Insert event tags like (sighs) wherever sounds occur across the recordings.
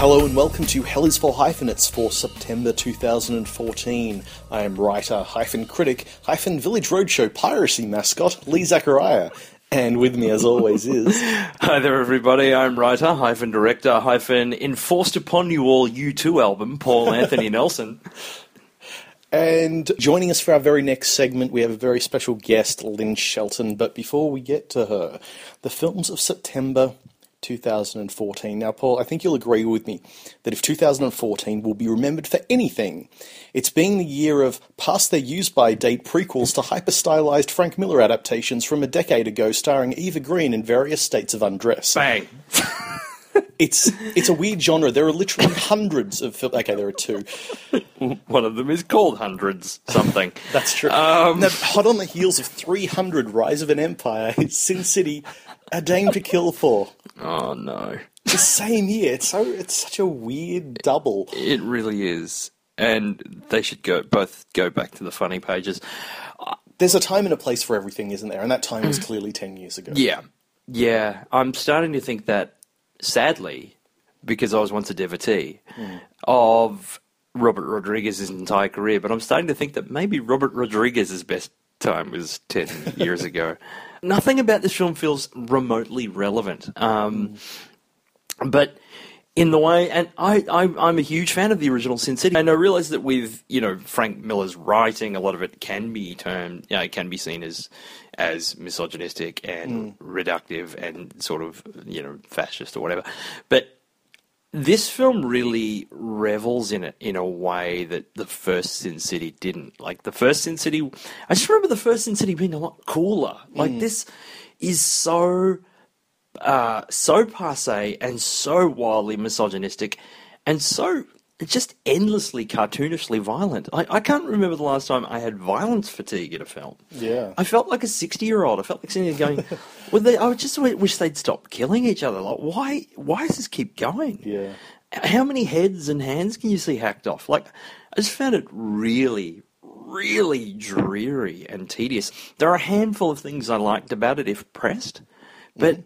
Hello and welcome to Hell is for Hyphenates for September 2014. I am writer, hyphen critic, hyphen Village Roadshow piracy mascot, Lee Zachariah. And with me, as always, is. (laughs) Hi there, everybody. I'm writer, hyphen director, hyphen enforced upon you all U2 album, Paul (laughs) Anthony Nelson. And joining us for our very next segment, we have a very special guest, Lynn Shelton. But before we get to her, the films of September 2014. Now, Paul, I think you'll agree with me that if 2014 will be remembered for anything, it's being the year of past their use by date prequels to hyper stylized Frank Miller adaptations from a decade ago starring Eva Green in various states of undress. Bang. (laughs) It's it's a weird genre. There are literally hundreds of films. Okay, there are two. One of them is called Hundreds something. (laughs) That's true. Um, now, hot on the heels of 300 Rise of an Empire, Sin City, A Dame to Kill For. Oh no. The same year. It's so it's such a weird double. It really is. And they should go both go back to the funny pages. There's a time and a place for everything, isn't there? And that time was (clears throat) clearly 10 years ago. Yeah. Yeah. I'm starting to think that sadly, because I was once a devotee of Robert Rodriguez's entire career, but I'm starting to think that maybe Robert Rodriguez's best time was 10 (laughs) years ago. Nothing about this film feels remotely relevant. Um, but in the way, and I, I, I'm a huge fan of the original Sin City, and I realise that with you know Frank Miller's writing, a lot of it can be termed, you know, it can be seen as as misogynistic and mm. reductive and sort of you know fascist or whatever. But this film really revels in it in a way that the first Sin City didn't. Like the first Sin City, I just remember the first Sin City being a lot cooler. Like mm. this is so uh, so passe and so wildly misogynistic and so just endlessly cartoonishly violent. I, I can't remember the last time I had violence fatigue in a film. Yeah. I felt like a 60 year old. I felt like sitting there going, (laughs) well, they, I just wish they'd stop killing each other. Like, why, why does this keep going? Yeah. How many heads and hands can you see hacked off? Like, I just found it really, really dreary and tedious. There are a handful of things I liked about it if pressed, but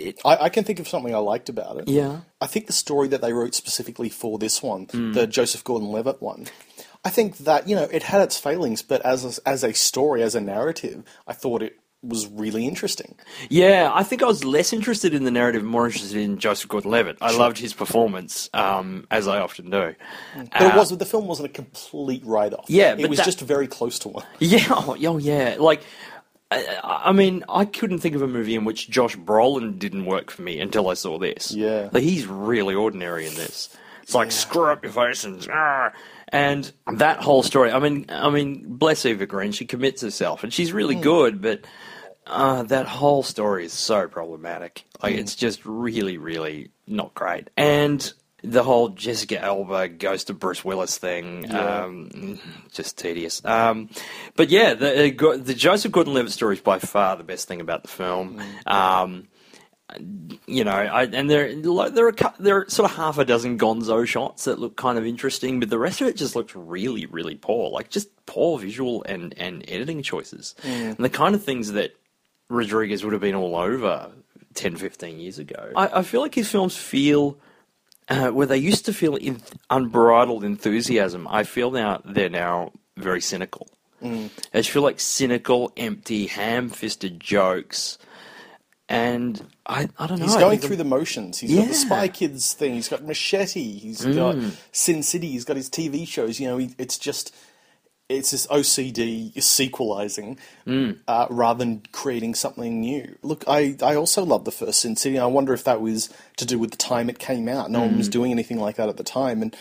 I, I can think of something I liked about it. yeah. I think the story that they wrote specifically for this one, Hmm. the Joseph Gordon-Levitt one, I think that you know it had its failings, but as a, as a story, as a narrative, I thought it was really interesting. Yeah, I think I was less interested in the narrative, more interested in Joseph Gordon-Levitt. I loved his performance, um, as I often do. But it was the film wasn't a complete write-off. Uh, Yeah, it was that- just very close to one. (laughs) Yeah, oh, oh, yeah. Like, I, I mean, I couldn't think of a movie in which Josh Brolin didn't work for me until I saw this. Yeah. like, he's really ordinary in this. It's like screw up your face and ah. and that whole story. I mean, I mean, bless Eva Green. She commits herself, and she's really good, but. Uh, that whole story is so problematic. Like, it's just really, really not great. And the whole Jessica Alba goes to Bruce Willis thing, um, just tedious. Um, but yeah, the, uh, the Joseph Gordon-Levitt story is by far the best thing about the film. Um, you know, I, and there there are there are sort of half a dozen Gonzo shots that look kind of interesting, but the rest of it just looks really, really poor. Like just poor visual and and editing choices, and the kind of things that Rodriguez would have been all over 10, 15 years ago. I, I feel like his films feel uh, where they used to feel in, unbridled enthusiasm. I feel now they're now very cynical. I just feel like cynical, empty, ham-fisted jokes, and I, I don't know. He's going through the- motions. He's got the Spy Kids thing. He's got Machete. He's got Sin City. He's got his TV shows. You know, he, it's just it's this OCD sequelizing uh, rather than creating something new. Look, I, I also love the first Sin City. I wonder if that was to do with the time it came out. No one was doing anything like that at the time, and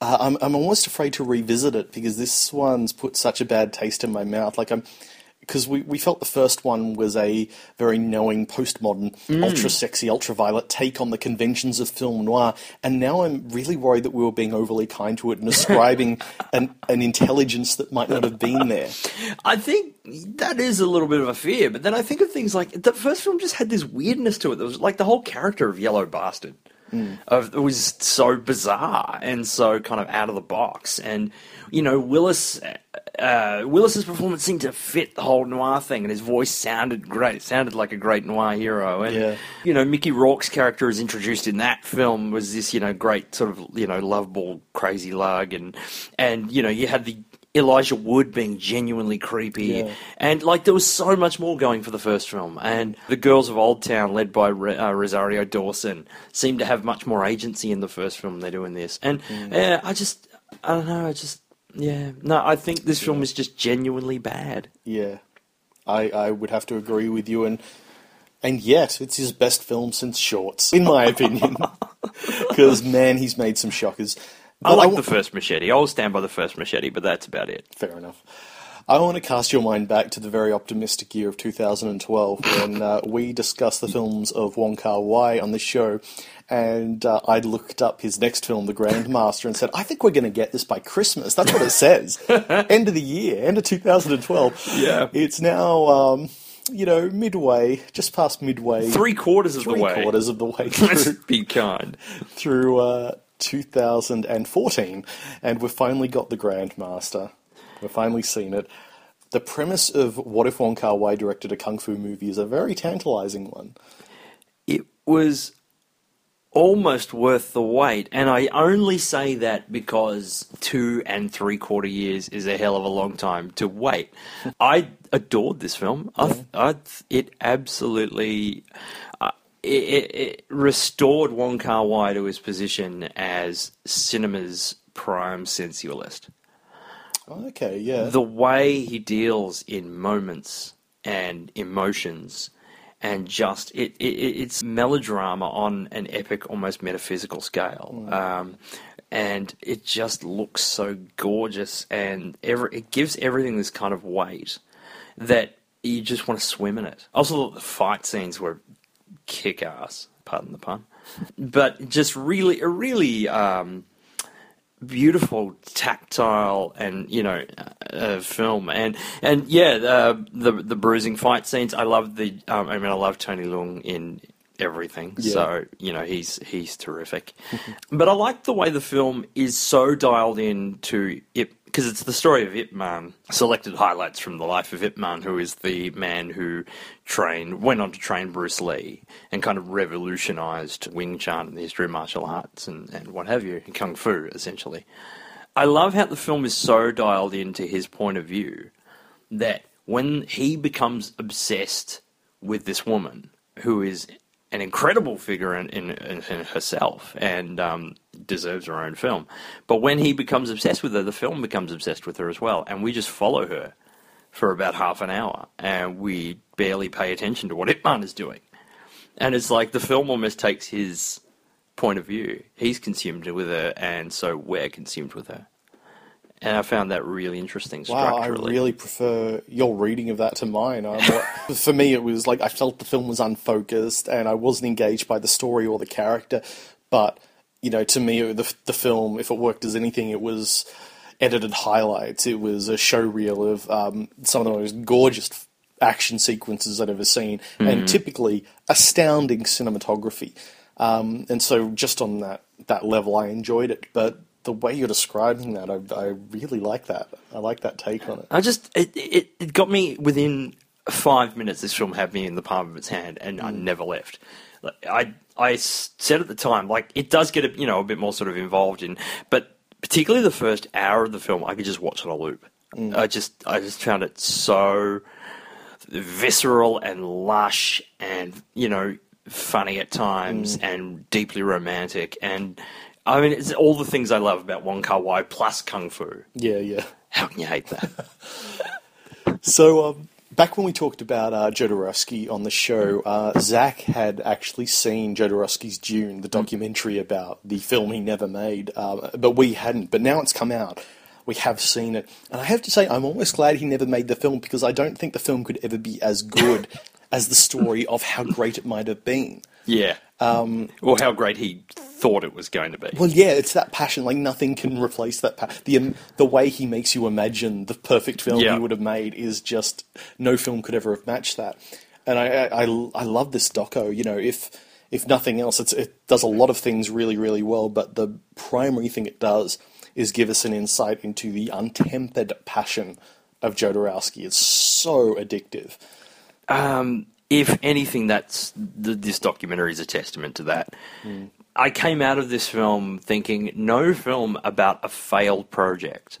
uh, I'm I'm almost afraid to revisit it because this one's put such a bad taste in my mouth. Like I'm. Because we, we felt the first one was a very knowing, postmodern, mm. ultra sexy, ultraviolet take on the conventions of film noir, and now I'm really worried that we were being overly kind to it and (laughs) ascribing an, an intelligence that might not have been there. I think that is a little bit of a fear, but then I think of things like the first film just had this weirdness to it. There was like the whole character of Yellow Bastard. Of, it was so bizarre and so kind of out of the box. And you know, Willis uh, Willis's performance seemed to fit the whole noir thing, and his voice sounded great. It sounded like a great noir hero. And Yeah. you know, Mickey Rourke's character is introduced in that film was this you know great sort of you know lovable crazy lug, and and you know you had the Elijah Wood being genuinely creepy, Yeah. and like there was so much more going for the first film, and the girls of Old Town, led by uh, Rosario Dawson, seem to have much more agency in the first film than they do in this, and uh, I just I don't know, I just yeah no, I think this film is just genuinely bad. Yeah, I I would have to agree with you, and and yet it's his best film since Shorts, in my opinion. (laughs) (laughs) Because man, he's made some shockers. I like wa- the first machete. I'll stand by the first machete, but that's about it. Fair enough. I want to cast your mind back to the very optimistic year of 2012 when uh, we discussed the films of Wong Kar Wai on this show, and uh, I looked up his next film, The Grandmaster, and said, "I think we're going to get this by Christmas." That's what it says. (laughs) end of the year, end of 2012. Yeah. it's now. Um, you know, midway, just past midway, Three quarters of three the way. three quarters of the way (laughs) through be kind. through uh, 2014, and we've finally got the Grandmaster. We've finally seen it. The premise of what if Wong Kar Wai directed a kung fu movie is a very tantalizing one. It was almost worth the wait, and I only say that because two and three quarter years is a hell of a long time to wait. (laughs) I adored this film. I, I, it absolutely. It, it, restored Wong Kar Wai to his position as cinema's prime sensualist. Okay, yeah. the way he deals in moments and emotions and just it, it it's melodrama on an epic almost metaphysical scale um, and it just looks so gorgeous and every, it gives everything this kind of weight that you just want to swim in it also thought the fight scenes were kick ass pardon the pun but just really a really um, beautiful tactile and you know uh, uh, film. And and yeah uh, the the bruising fight scenes I love the um, I mean I love Tony Leung in everything. Yeah. so you know he's he's terrific. (laughs) But I like the way the film is so dialed in to it because it's the story of Ip Man selected highlights from the life of Ip Man who is the man who trained went on to train Bruce Lee and kind of revolutionized Wing Chun and the history of martial arts and, and what have you, Kung Fu, essentially. I love how the film is so dialed into his point of view that when he becomes obsessed with this woman, who is an incredible figure in, in, in, herself and um, deserves her own film, but when he becomes obsessed with her, the film becomes obsessed with her as well, and we just follow her for about half an hour, and we barely pay attention to what (laughs) Ip Man is doing. And it's like the film almost takes his point of view. He's consumed with her, and so we're consumed with her. And I found that really interesting Wow, I really prefer your reading of that to mine. (laughs) For me, it was like I felt the film was unfocused and I wasn't engaged by the story or the character. But you know, to me, the the film, if it worked as anything, it was edited highlights. It was a show reel of um, some of the most gorgeous action sequences I'd ever seen, and typically astounding cinematography. Um, and so, just on that that level, I enjoyed it. But the way you're describing that, I, I really like that. I like that take on it. I just it, it it got me within five minutes. This film had me in the palm of its hand, and I mm. never left. Like, I I said at the time, like it does get a, you know a bit more sort of involved in, but particularly the first hour of the film, I could just watch on a loop. Mm. I just I just found it so visceral and lush, and you know funny at times, mm. and deeply romantic, and. I mean, it's all the things I love about Wong Kar Wai plus kung fu. Yeah, yeah. How can you hate that? (laughs) So, um, back when we talked about uh, Jodorowsky on the show, uh, Zach had actually seen Jodorowsky's Dune, the documentary about the film he never made, uh, but we hadn't. But now it's come out. We have seen it. And I have to say, I'm almost glad he never made the film because I don't think the film could ever be as good (laughs) as the story of how great it might have been. Yeah. Um, or how great he thought it was going to be. Well, yeah, it's that passion. Like nothing can replace that. Pa- the um, the way he makes you imagine the perfect film Yeah. he would have made is just no film could ever have matched that. And I I, I, I love this doco. You know, if if nothing else, it's, it does a lot of things really, really well. But the primary thing it does is give us an insight into the untempered passion of Jodorowsky. It's so addictive. Um, if anything, that's th- this documentary is a testament to that. Mm. I came out of this film thinking no film about a failed project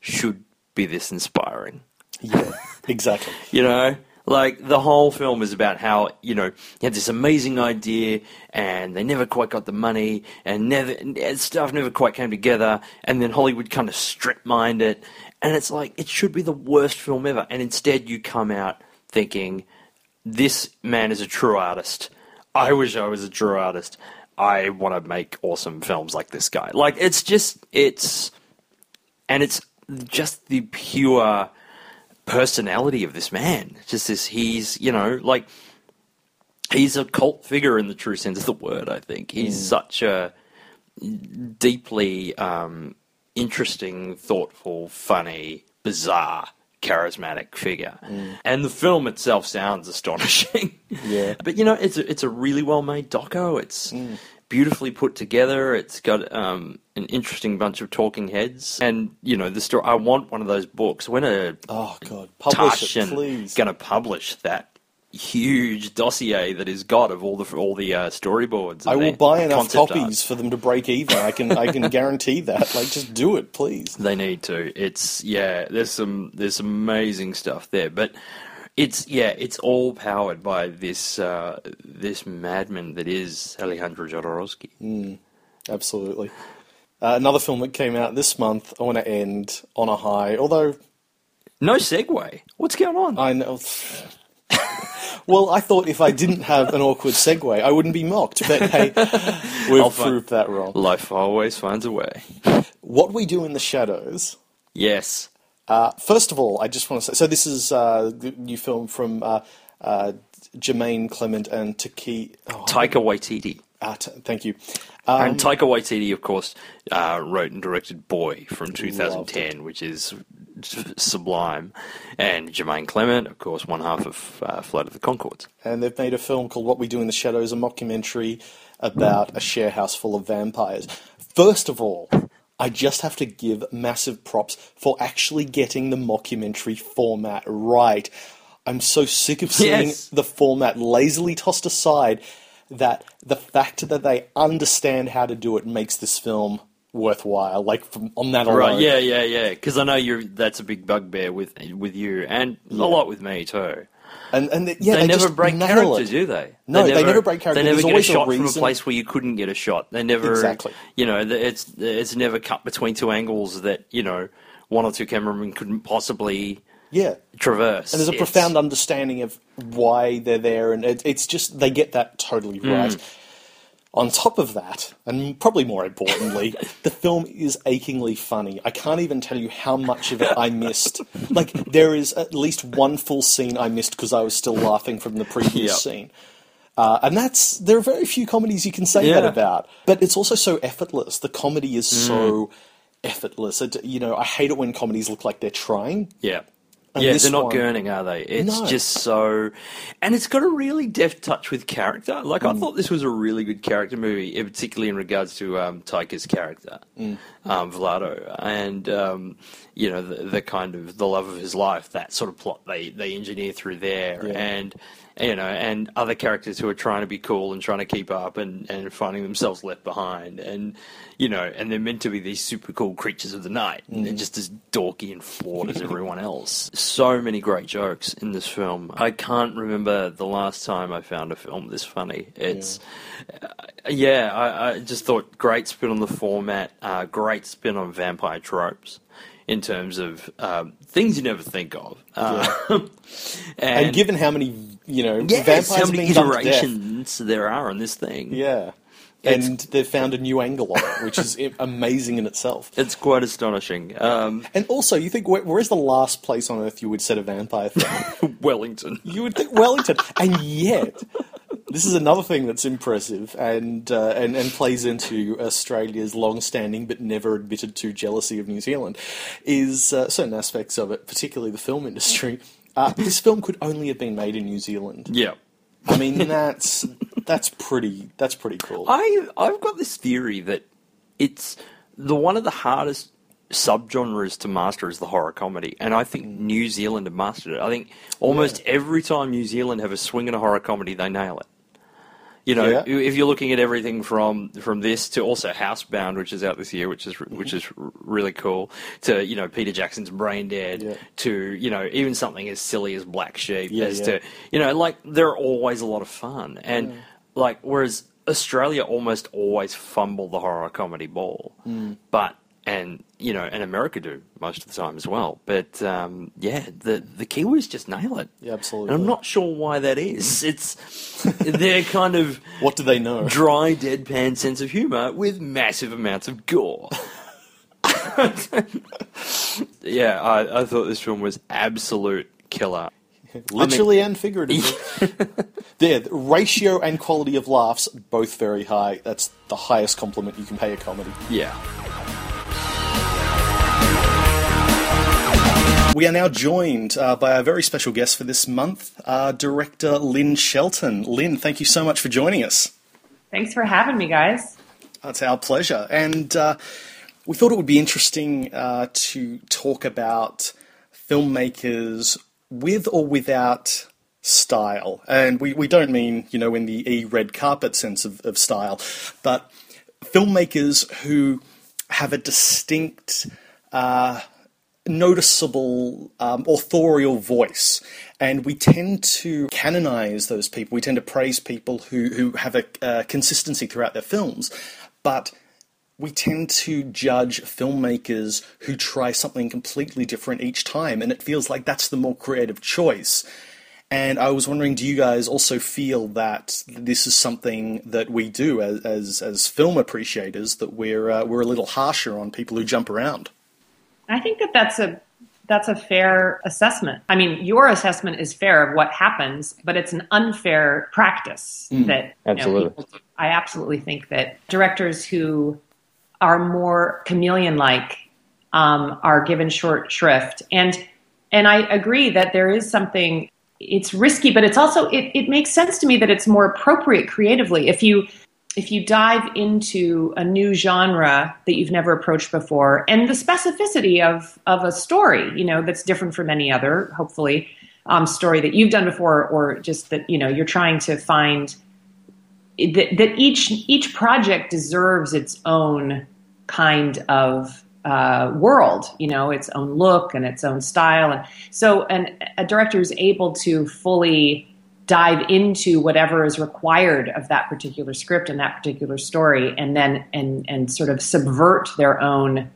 should be this inspiring. (laughs) Yeah, exactly. (laughs) You know, like the whole film is about how you know you had this amazing idea and they never quite got the money and never and stuff never quite came together and then Hollywood kind of strip mined it and it's like it should be the worst film ever and instead you come out thinking this man is a true artist. I wish I was a true artist. I want to make awesome films like this guy. Like it's just it's and it's just the pure personality of this man. Just this he's, you know, like he's a cult figure in the true sense of the word, I think. He's such a deeply um, interesting, thoughtful, funny, bizarre charismatic figure. And the film itself sounds astonishing. (laughs) Yeah. (laughs) But you know, it's a, it's a really well made doco. It's beautifully put together. It's got um, an interesting bunch of talking heads. And you know, the story. I want one of those books. When a Oh God, publish it, please. going to publish that huge dossier that is got of all the all the uh, storyboards. I will buy enough concept art. copies for them to break even. I can I can (laughs) guarantee that. Like, just do it, please. They need to. It's yeah. There's some there's some amazing stuff there, but it's yeah. It's all powered by this uh, this madman that is Alejandro Jodorowsky. Absolutely. Uh, another film that came out this month. I want to end on a high, although No segue. What's going on? I know. (laughs) well, I thought if I didn't have an awkward segue, I wouldn't be mocked. But hey, we've I'll proved that wrong. Life always finds a way. What we do in the shadows. Yes. Uh, first of all, I just want to say. So this is uh, the new film from uh, uh, Jermaine Clement and Taki. Oh, Taika Waititi. ah, t- thank you. Um, and Taika Waititi, of course, uh, wrote and directed Boy from 2010, which is sublime. And Jermaine Clement, of course, one half of uh, Flight of the Conchords. and they've made a film called What We Do in the Shadows, a mockumentary about a share house full of vampires. First of all, I just have to give massive props for actually getting the mockumentary format right. I'm so sick of seeing Yes. the format lazily tossed aside that the fact that they understand how to do it makes this film worthwhile. Like from, on that alone. Right? Yeah, yeah, yeah. Because I know you're. That's a big bugbear with with you, and a lot with me too. And and the, yeah, they, they, never break character, it. do they? No, they never break character. They never There's get a always a shot from a place where you couldn't get a shot. They never Exactly. You know, it's it's never cut between two angles that you know one or two cameramen couldn't possibly Yeah. traverse. And there's a profound understanding of why they're there, and it, it's just they get that totally Hmm. right. On top of that, and probably more importantly, (laughs) the film is achingly funny. I can't even tell you how much of it I missed. Like, there is at least one full scene I missed because I was still laughing from the previous Yep. scene. Uh, and that's there are very few comedies you can say Yeah. that about. But it's also so effortless. The comedy is Hmm. so effortless. It, you know, I hate it when comedies look like they're trying. Yeah. And yeah, they're not one- gurning, are they? It's No. just so, and it's got a really deft touch with character. Like Mm. I thought this was a really good character movie, particularly in regards to um, Taika's character, Mm. um, Viago, and um, you know the, the kind of the love of his life. That sort of plot they they engineer through there, Yeah. and you know, and other characters who are trying to be cool and trying to keep up and, and finding themselves left behind, and you know, and they're meant to be these super cool creatures of the night, and they're just as dorky and flawed as everyone else. So many great jokes in this film. I can't remember the last time I found a film this funny. It's uh, yeah, I, I just thought great spin on the format, uh, great spin on vampire tropes. In terms of um, things you never think of, uh, (laughs) and, And given how many, you know, Yes, vampires how many been done to death, iterations there are on this thing. yeah, It's- and they've found a new angle on it, which is (laughs) amazing in itself. It's quite astonishing. Um, And also, you think where, where's the last place on earth you would set a vampire film? (laughs) Wellington. you would think Wellington, and yet this is another thing that's impressive and uh, and and plays into Australia's long-standing but never admitted to jealousy of New Zealand. Is uh, certain aspects of it, particularly the film industry. Uh, this film could only have been made in New Zealand. Yeah. I mean, that's that's pretty. That's pretty cool. I I've got this theory that it's the one of the hardest subgenres to master is the horror comedy, and I think New Zealand have mastered it. I think almost yeah. every time New Zealand have a swing in a horror comedy, they nail it. You know, yeah. if you're looking at everything from from this to also Housebound, which is out this year, which is mm-hmm. which is really cool, to you know Peter Jackson's Brain Dead, yeah. to you know even something as silly as Black Sheep, yeah, as to you know like they're always a lot of fun, and like whereas Australia almost always fumble the horror comedy ball, mm. but and you know, and America do most of the time as well. But um, yeah, the the Kiwis just nail it. Yeah, absolutely. And I'm not sure why that is. It's they're kind of (laughs) what do they know? Dry, deadpan sense of humor with massive amounts of gore. (laughs) yeah, I, I thought this film was absolute killer. (laughs) Literally I mean, and figuratively. there, the ratio and quality of laughs both very high. That's the highest compliment you can pay a comedy. Yeah. We are now joined uh, by our very special guest for this month, uh, director Lynn Shelton. Lynn, thank you so much for joining us. Thanks for having me, guys. It's our pleasure. And uh, we thought it would be interesting uh, to talk about filmmakers with or without style. And we, we don't mean, you know, in the e red carpet sense of, of style, but filmmakers who have a distinct uh, noticeable um, authorial voice. And we tend to canonize those people. We tend to praise people who, who have a uh, consistency throughout their films. But we tend to judge filmmakers who try something completely different each time. And it feels like that's the more creative choice. And I was wondering, do you guys also feel that this is something that we do as as, as film appreciators that we're uh, we're a little harsher on people who jump around? I think that that's a that's a fair assessment. I mean, your assessment is fair of what happens, but it's an unfair practice mm, that absolutely. Know, I absolutely think that directors who are more chameleon-like um, are given short shrift, and and I agree that there is something. It's risky, but it's also it, it makes sense to me that it's more appropriate creatively if you if you dive into a new genre that you've never approached before and the specificity of of a story you know that's different from any other hopefully um, story that you've done before or just that you know you're trying to find that, that each each project deserves its own kind of uh, world, you know, its own look and its own style, and so and a director is able to fully dive into whatever is required of that particular script and that particular story and then and and sort of subvert their own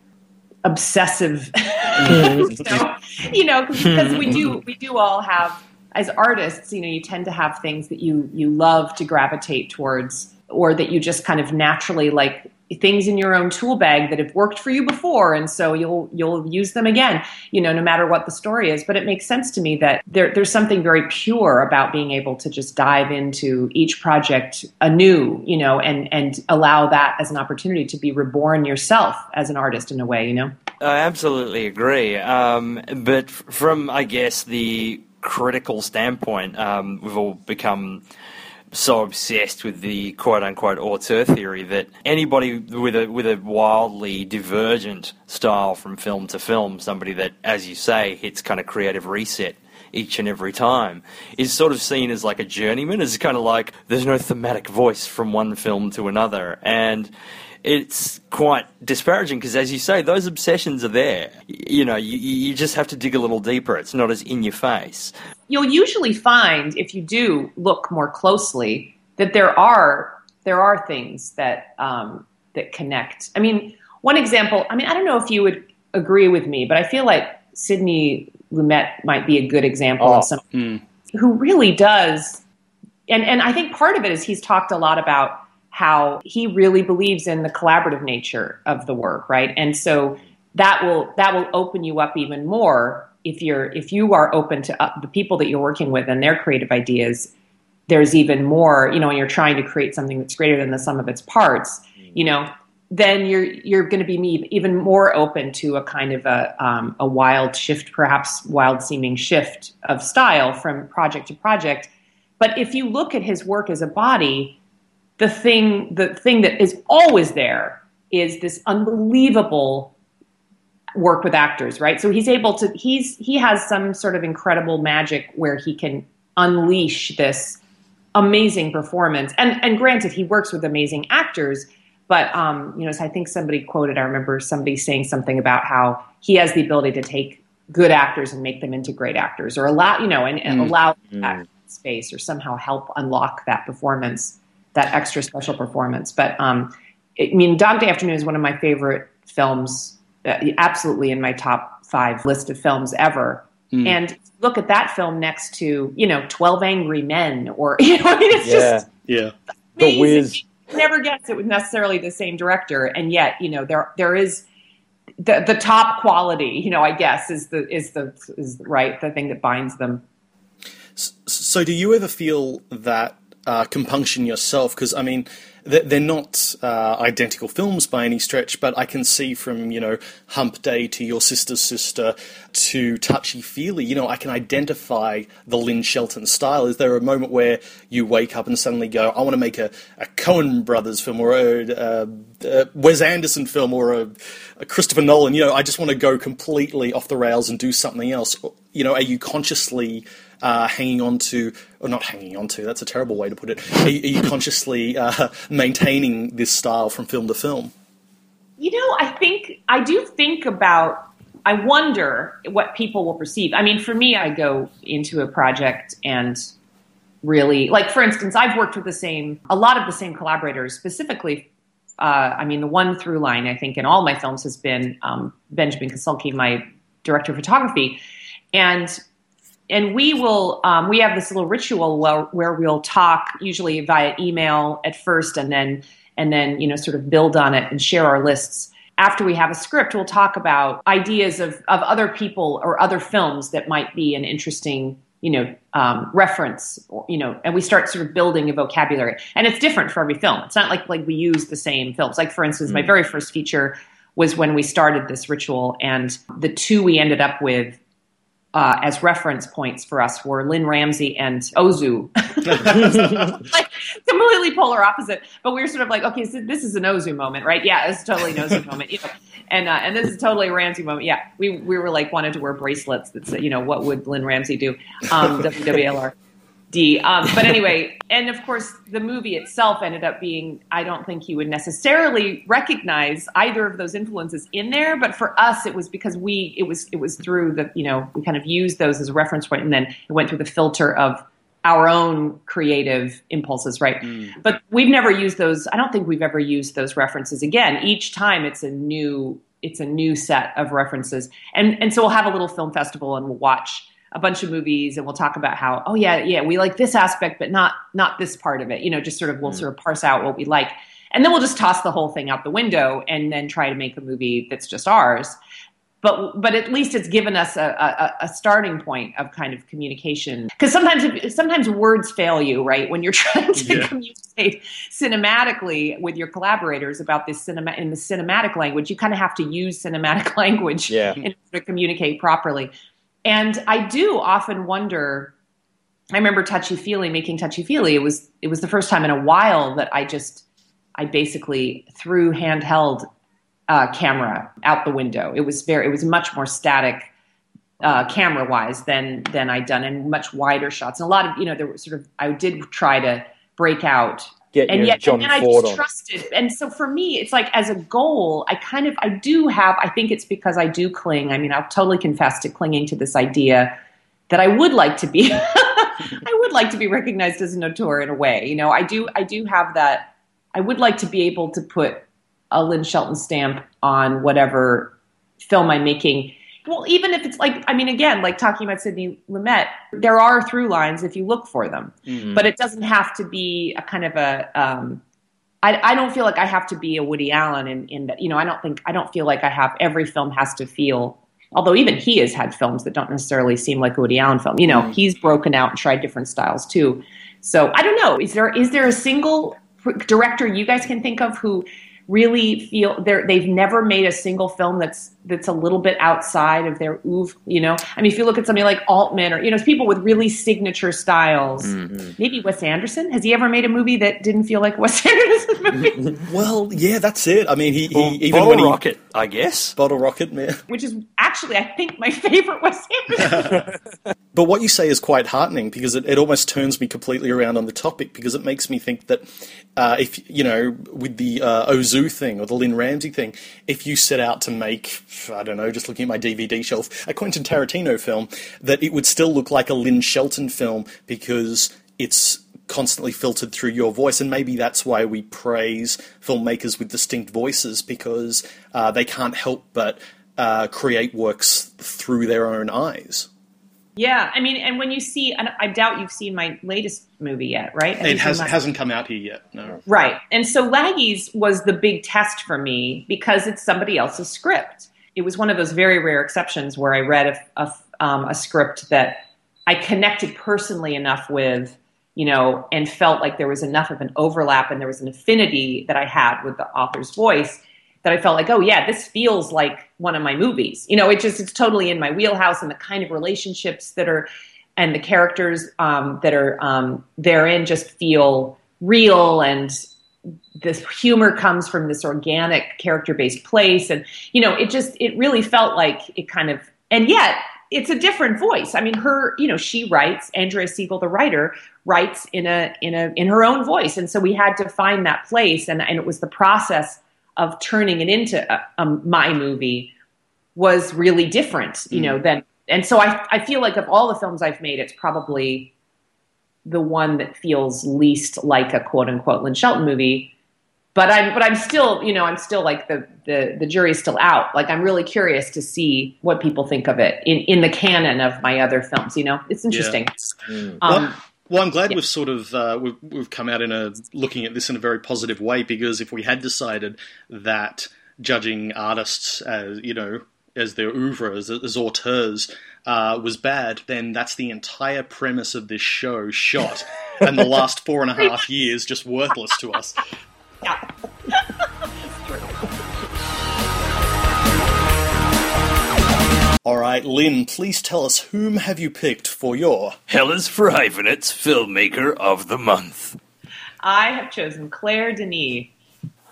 obsessive mm-hmm. (laughs) so, you know because we do we do all have as artists you know you tend to have things that you you love to gravitate towards or that you just kind of naturally like things in your own tool bag that have worked for you before and so you'll you'll use them again you know no matter what the story is. But it makes sense to me that there, there's something very pure about being able to just dive into each project anew you know and and allow that as an opportunity to be reborn yourself as an artist in a way you know? I absolutely agree. Um, but from i guess the critical standpoint um, we've all become so obsessed with the quote unquote auteur theory that anybody with a with a wildly divergent style from film to film, somebody that, as you say, hits kind of creative reset each and every time, is sort of seen as like a journeyman, as kind of like there's no thematic voice from one film to another. And it's quite disparaging because, as you say, those obsessions are there. You know, you, you just have to dig a little deeper. It's not as in your face. You'll usually find, if you do look more closely, that there are there are things that um, that connect. I mean, one example. I mean, I don't know if you would agree with me, but I feel like Sidney Lumet might be a good example oh, of someone mm. who really does. And and I think part of it is he's talked a lot about how he really believes in the collaborative nature of the work, right? And so that will that will open you up even more if you're if you are open to uh, the people that you're working with and their creative ideas. There's even more, you know, when you're trying to create something that's greater than the sum of its parts, you know, then you're you're going to be even more open to a kind of a um, a wild shift, perhaps wild seeming shift of style from project to project. But if you look at his work as a body, the thing the thing that is always there is this unbelievable work with actors, right? So he's able to he's he has some sort of incredible magic where he can unleash this amazing performance. And and granted, he works with amazing actors, but um, you know, I think somebody quoted. I remember somebody saying something about how he has the ability to take good actors and make them into great actors, or allow you know, and, and mm. allow mm. space, or somehow help unlock that performance, that extra special performance. But um, it, I mean, Dog Day Afternoon is one of my favorite films. Uh, absolutely in my top five list of films ever. Mm. And look at that film next to, you know, 12 Angry Men or, (laughs) you know, I mean, it's yeah. just. Yeah. The Whiz. Never guess it was necessarily the same director. And yet, you know, there, there is the, the top quality, you know, I guess is the, is the, is right. The thing that binds them. So do you ever feel that uh, compunction yourself? Because, I mean, they're not uh, identical films by any stretch, but I can see from you know Hump Day to Your Sister's Sister to Touchy Feely, you know, I can identify the Lynn Shelton style. Is there a moment where you wake up and suddenly go, I want to make a, a Coen Brothers film or a, a, a Wes Anderson film or a, a Christopher Nolan? You know, I just want to go completely off the rails and do something else. You know, are you consciously uh, hanging on to, or not hanging on to, that's a terrible way to put it. Are, are you consciously uh, maintaining this style from film to film? You know, I think, I do think about, I wonder what people will perceive. I mean, for me, I go into a project and really, like, for instance, I've worked with the same, a lot of the same collaborators, specifically uh, I mean, the one through line I think in all my films has been um, Benjamin Kasulke, my director of photography, and and we will um, we have this little ritual where, where we'll talk usually via email at first and then and then you know sort of build on it and share our lists. After we have a script we'll talk about ideas of, of other people or other films that might be an interesting you know um, reference or, you know and we start sort of building a vocabulary. And it's different for every film. It's not like like we use the same films. Like for instance mm. my very first feature was when we started this ritual and the two we ended up with uh, as reference points for us were Lynne Ramsay and Ozu. (laughs) like completely polar opposite. But we were sort of like, okay, so this is an Ozu moment, right? Yeah, it's totally an Ozu moment. You know? And uh, and this is totally a Ramsay moment. Yeah, we we were like wanted to wear bracelets that said, you know, what would Lynne Ramsay do? Um, WWLR. D. Um, but anyway, and of course, the movie itself ended up being, I don't think you would necessarily recognize either of those influences in there. But for us, it was because we, it was, it was through the, you know, we kind of used those as a reference point and then it went through the filter of our own creative impulses, right? Mm. But we've never used those. I don't think we've ever used those references again. Each time it's a new, it's a new set of references. And, and so we'll have a little film festival and we'll watch a bunch of movies and we'll talk about how oh yeah yeah we like this aspect but not not this part of it you know just sort of we'll mm. sort of parse out what we like and then we'll just toss the whole thing out the window and then try to make a movie that's just ours but but at least it's given us a, a, a starting point of kind of communication because sometimes sometimes words fail you right when you're (laughs) trying to yeah. communicate cinematically with your collaborators about this cinema in the cinematic language you kind of have to use cinematic (laughs) language yeah. in order to communicate properly and I do often wonder. I remember Touchy Feely making Touchy Feely. It was it was the first time in a while that I just I basically threw handheld uh, camera out the window. It was very it was much more static uh, camera wise than than I'd done and much wider shots. And a lot of you know there was sort of I did try to break out Get and yet, John and I Ford trusted. And so for me, it's like as a goal, I kind of I do have. I think it's because I do cling. I mean, I'll totally confess to clinging to this idea that I would like to be. (laughs) I would like to be recognized as an auteur in a way. You know, I do. I do have that. I would like to be able to put a Lynn Shelton stamp on whatever film I'm making well, even if it's like, I mean, again, like talking about Sidney Lumet, there are through lines if you look for them, mm-hmm. but it doesn't have to be a kind of a. Um, I, I don't feel like I have to be a Woody Allen in, in that, you know, I don't think, I don't feel like I have, every film has to feel, although even he has had films that don't necessarily seem like a Woody Allen film. You know, mm-hmm. he's broken out and tried different styles too. So I don't know. Is there, is there a single director you guys can think of who really feel they're they've never made a single film that's that's a little bit outside of their oeuvre you know? I mean if you look at somebody like altman or you know people with really signature styles. Mm-hmm. maybe wes anderson. Has he ever made a movie that didn't feel like wes (laughs) anderson's movie? (laughs) Well yeah that's it. I mean he, he well, even bottle when he, rocket i guess. Bottle rocket man which is actually i think my favorite wes anderson (laughs) but what you say is quite heartening because it, it almost turns me completely around on the topic because it makes me think that uh, if you know with the uh, ozu thing or the lynne Ramsay thing if you set out to make I don't know, just looking at my DVD shelf, a Quentin Tarantino film, that it would still look like a Lynn Shelton film because it's constantly filtered through your voice. And maybe that's why we praise filmmakers with distinct voices because uh, they can't help but uh, create works through their own eyes. Yeah, I mean, and when you see, I doubt you've seen my latest movie yet, right? It has, hasn't come out here yet, no. Right, and so Laggies was the big test for me because it's somebody else's script it was one of those very rare exceptions where I read a, a, um, a script that I connected personally enough with, you know, and felt like there was enough of an overlap and there was an affinity that I had with the author's voice that I felt like, oh yeah, this feels like one of my movies. You know, it just it's totally in my wheelhouse and the kind of relationships that are and the characters um, that are um, therein just feel real and this humor comes from this organic character based place. And you know it just it really felt like it kind of and yet it's a different voice. I mean her you know she writes andrea seigel the writer writes in a in a in her own voice. And so we had to find that place and and it was the process of turning it into a, a my movie was really different you mm. know than and so i i feel like of all the films i've made it's probably the one that feels least like a quote unquote Lynn Shelton movie. But I'm but I'm still, you know, I'm still like the the the jury's still out. Like I'm really curious to see what people think of it in in the canon of my other films. You know, it's interesting. Yeah. Mm. Um, well, well, I'm glad yeah. we've sort of uh, we've, we've come out in a looking at this in a very positive way because if we had decided that judging artists as you know as their oeuvre as, as auteurs uh, was bad, then that's the entire premise of this show shot, (laughs) and the last four and a half years just worthless to us. (laughs) Yeah. All right, Lynn, please tell us whom have you picked for your Hell is for Hyphenates Filmmaker of the Month? I have chosen Claire Denis.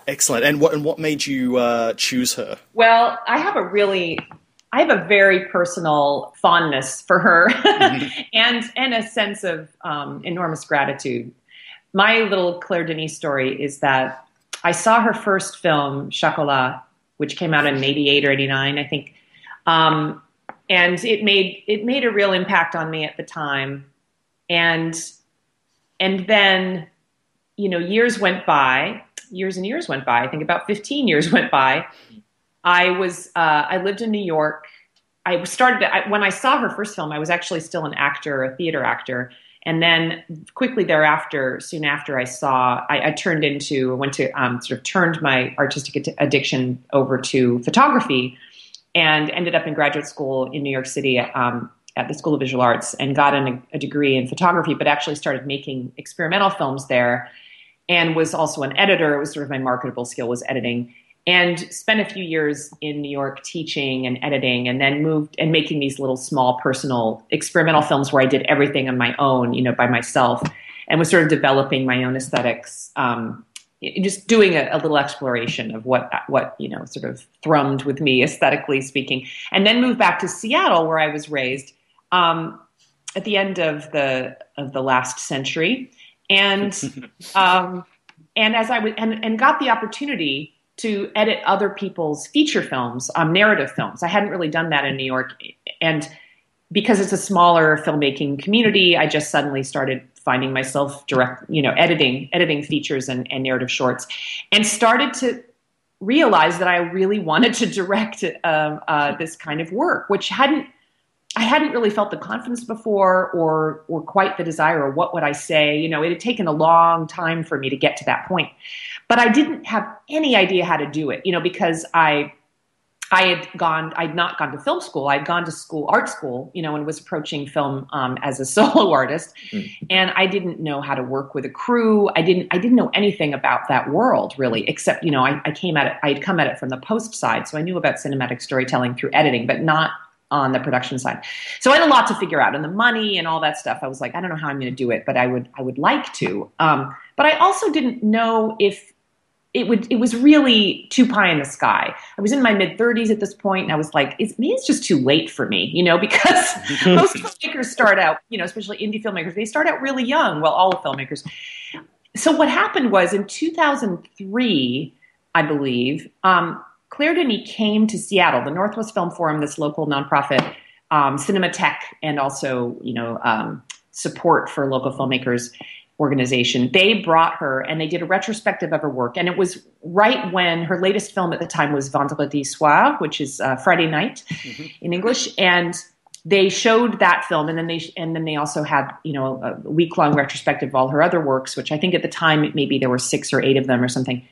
Excellent. And what and what made you uh, choose her? Well, I have a really I have a very personal fondness for her (laughs) mm-hmm. and and a sense of um, enormous gratitude. My little Claire Denis story is that I saw her first film, Chocolat, which came out in '88 or '89, I think, um, and it made it made a real impact on me at the time, and and then you know years went by, years and years went by. I think about 15 years (laughs) went by, I was uh, I lived in New York. I started I, when I saw her first film. I was actually still an actor, a theater actor, and then quickly thereafter, soon after, I saw I, I turned into went to um, sort of turned my artistic addiction over to photography, and ended up in graduate school in New York City. Um, at the School of Visual Arts and got an, a degree in photography, but actually started making experimental films there and was also an editor. It was sort of my marketable skill was editing and spent a few years in New York teaching and editing, and then moved and making these little small personal experimental films where I did everything on my own, you know, by myself, and was sort of developing my own aesthetics. Um, just doing a, a, little exploration of what what you know sort of thrummed with me aesthetically speaking, and then moved back to Seattle where I was raised um, at the end of the of the last century, and (laughs) um, and as I and, and got the opportunity to edit other people's feature films, um, narrative films. I hadn't really done that in New York, and because it's a smaller filmmaking community, I just suddenly started finding myself direct, you know, editing editing features and, and narrative shorts, and started to realize that I really wanted to direct uh, uh, this kind of work, which hadn't I hadn't really felt the confidence before or or quite the desire or what would I say. You know, it had taken a long time for me to get to that point. But I didn't have any idea how to do it, you know, because I I had gone, I'd not gone to film school. I'd gone to school, art school, you know, and was approaching film um, as a (laughs) solo artist. Mm. And I didn't know how to work with a crew. I didn't, I didn't know anything about that world really, except, you know, I, I came at it, I'd come at it from the post side. So I knew about cinematic storytelling through editing, but not on the production side. So I had a lot to figure out and the money and all that stuff. I was like, I don't know how I'm going to do it, but I would, I would like to. Um, but I also didn't know if it would it was really too pie in the sky. I was in my mid 30s at this point, and I was like, it's maybe it's just too late for me, you know, (laughs) because (laughs) most filmmakers start out, you know, especially indie filmmakers, they start out really young. Well, all the filmmakers. So what happened was in 2003, I believe, um, Claire Denis came to Seattle, the Northwest Film Forum, this local nonprofit um, Tech, and also you know um, support for local filmmakers organization. They brought her and they did a retrospective of her work. And it was right when her latest film at the time was Vendredi Soir, which is uh, Friday night mm-hmm. in English. And they showed that film and then they and then they also had you know a week long retrospective of all her other works which i think at the time maybe there were six or eight of them or something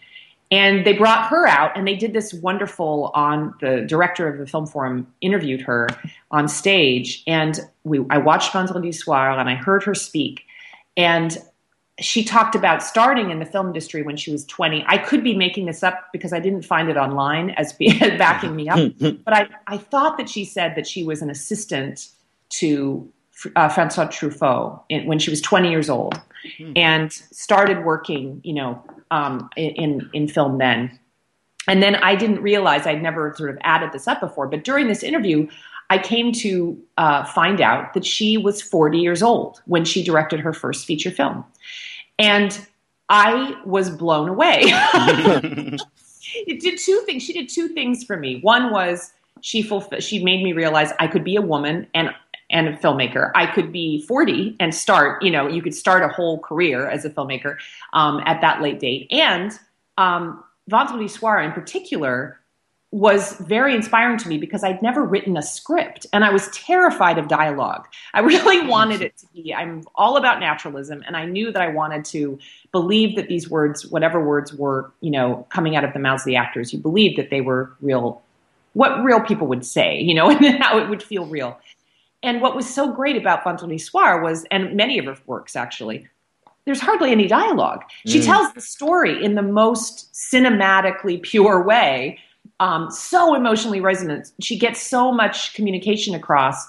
and they brought her out and they did this wonderful on the director of the film forum interviewed her on stage and we i watched vendredi soir and i heard her speak and she talked about starting in the film industry when she was 20. I could be making this up because I didn't find it online as (laughs) backing me up, (laughs) but I, I thought that she said that she was an assistant to uh, Francois Truffaut in, when she was 20 years old mm-hmm. and started working, you know, um, in, in film then. And then I didn't realize I'd never sort of added this up before, but during this interview, I came to uh, find out that she was 40 years old when she directed her first feature film. And I was blown away. (laughs) (laughs) it did two things. She did two things for me. One was she fulfill, she made me realize I could be a woman and and a filmmaker. I could be 40 and start, you know, you could start a whole career as a filmmaker um, at that late date. And um, Vendredi Soir in particular was very inspiring to me because I'd never written a script and I was terrified of dialogue. I (laughs) really wanted it to be, I'm all about naturalism and I knew that I wanted to believe that these words, whatever words were, you know, coming out of the mouths of the actors, you believed that they were real, what real people would say, you know, (laughs) and how it would feel real. And what was so great about Vendredi Soir was, and many of her works actually, there's hardly any dialogue. She mm. tells the story in the most cinematically pure way um, so emotionally resonant. She gets so much communication across,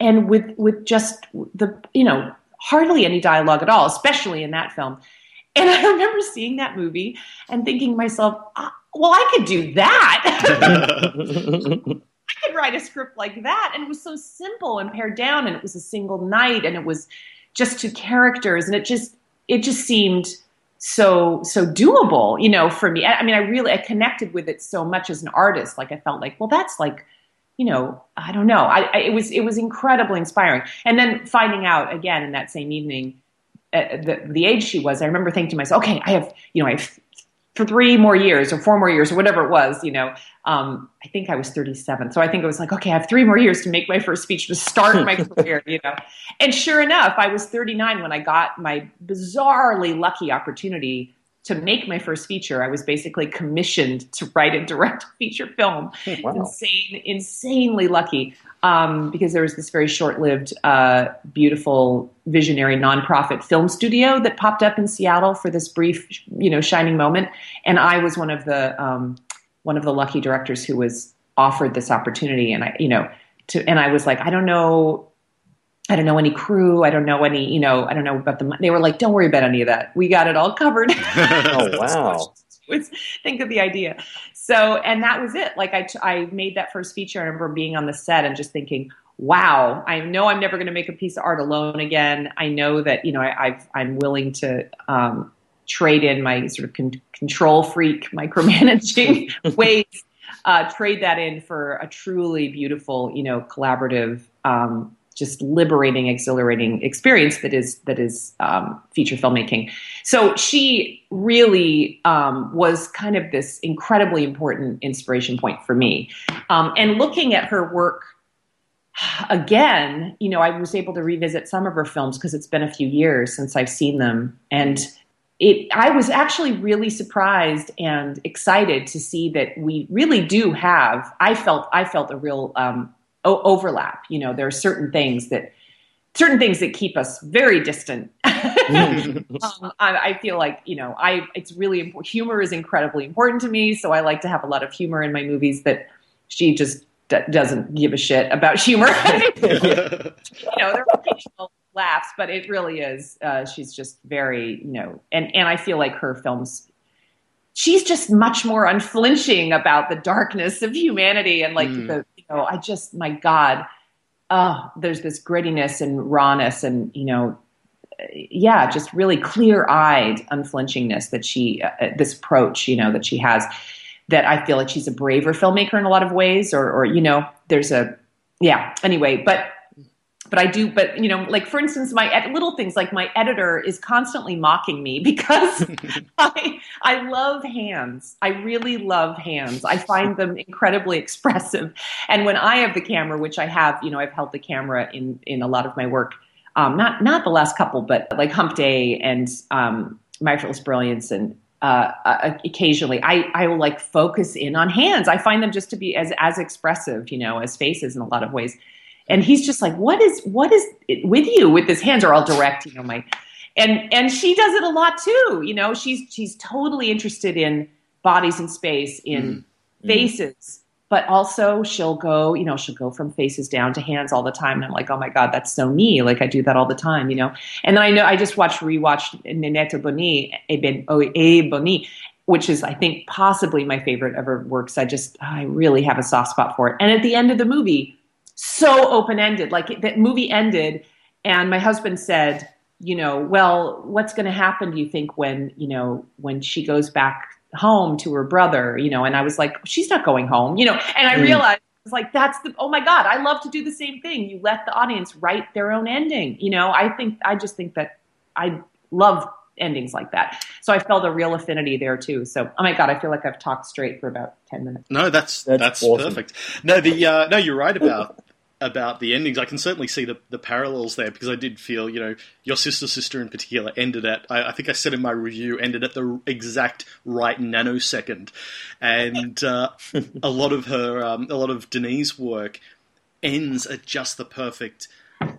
and with with just the you know hardly any dialogue at all, especially in that film. And (laughs) I remember seeing that movie and thinking to myself, ah, well, I could do that. (laughs) I could write a script like that. And it was so simple and pared down, and it was a single night, and it was just two characters, and it just it just seemed so so doable you know for me. I mean i really i connected with it so much as an artist. Like i felt like well that's like you know i don't know. I, I it was it was incredibly inspiring. And then finding out again in that same evening uh, the, the age she was i remember thinking to myself okay i have you know i have for three more years or four more years or whatever it was, you know, um, I think I was 37. So I think it was like, okay, I have three more years to make my first speech to start my (laughs) career, you know. And sure enough, I was 39 when I got my bizarrely lucky opportunity to make my first feature. I was basically commissioned to write and direct a feature film. Wow. Insane, insanely lucky um, because there was this very short-lived, uh, beautiful, visionary nonprofit film studio that popped up in Seattle for this brief, you know, shining moment, and I was one of the um, one of the lucky directors who was offered this opportunity, and I, you know, to and I was like, I don't know. I don't know any crew. I don't know any, you know, I don't know about the. They were like, "Don't worry about any of that. We got it all covered." (laughs) oh (laughs) wow! think of the idea. So, and that was it. Like I, I made that first feature. I remember being on the set and just thinking, wow, I know I'm never going to make a piece of art alone again. I know that, you know, I, i am willing to, um, trade in my sort of con- control freak (laughs) micromanaging (laughs) ways, uh, trade that in for a truly beautiful, you know, collaborative, um, just liberating, exhilarating experience that is that is um, feature filmmaking. So she really um, was kind of this incredibly important inspiration point for me. Um, and looking at her work (sighs) again, you know, I was able to revisit some of her films because it's been a few years since I've seen them, and it, I was actually really surprised and excited to see that we really do have. I felt I felt a real um, o- overlap. You know, there are certain things that certain things that keep us very distant. (laughs) um, I, I, feel like you know, I it's really important. Humor is incredibly important to me, so I like to have a lot of humor in my movies. That she just d- doesn't give a shit about humor. (laughs) you know, there are occasional laughs, but it really is. Uh, she's just very, you know, and and I feel like her films. She's just much more unflinching about the darkness of humanity and like mm. the, you know, I just, my God, oh, there's this grittiness and rawness and, you know, yeah, just really clear eyed unflinchingness that she, uh, this approach, you know, that she has that I feel like she's a braver filmmaker in a lot of ways or, or, you know, there's a, yeah, anyway, but but I do, but you know, like for instance, my ed- little things like my editor is constantly mocking me (laughs) because (laughs) I I love hands. I really love hands. I find them incredibly expressive. And when I have the camera, which I have, you know, I've held the camera in in a lot of my work. Um, not not the last couple, but like Humpday and um, My Effortless Brilliance and uh, uh, occasionally I, I will like focus in on hands. I find them just to be as as expressive, you know, as faces in a lot of ways and he's just like what is what is it with you with his hands are all direct you know my and and she does it a lot too you know she's she's totally interested in bodies in space in mm-hmm. faces but also she'll go you know she'll go from faces down to hands all the time. And i'm like oh my god that's so me. Like i do that all the time you know? And then i know i just watched rewatched Ninette Boni e Boni which is i think possibly my favorite ever works. I just i really have a soft spot for it. And at the end of the movie so open ended. Like that movie ended, and my husband said, you know, well, what's going to happen? Do you think when you know when she goes back home to her brother? You know, and I was like, she's not going home. You know, and I mm. realized. I was like, that's the, oh my God, I love to do the same thing. You let the audience write their own ending. You know, I think, I just think that I love endings like that. So I felt a real affinity there too. So oh my god, I feel like I've talked straight for about ten minutes. No, that's that's, that's awesome. perfect. No, the uh, no, you're right about about the endings. I can certainly see the, the parallels there because I did feel, you know, your sister sister in particular ended at I, I think I said in my review ended at the exact right nanosecond, and uh, (laughs) a lot of her um, a lot of Denis's work ends at just the perfect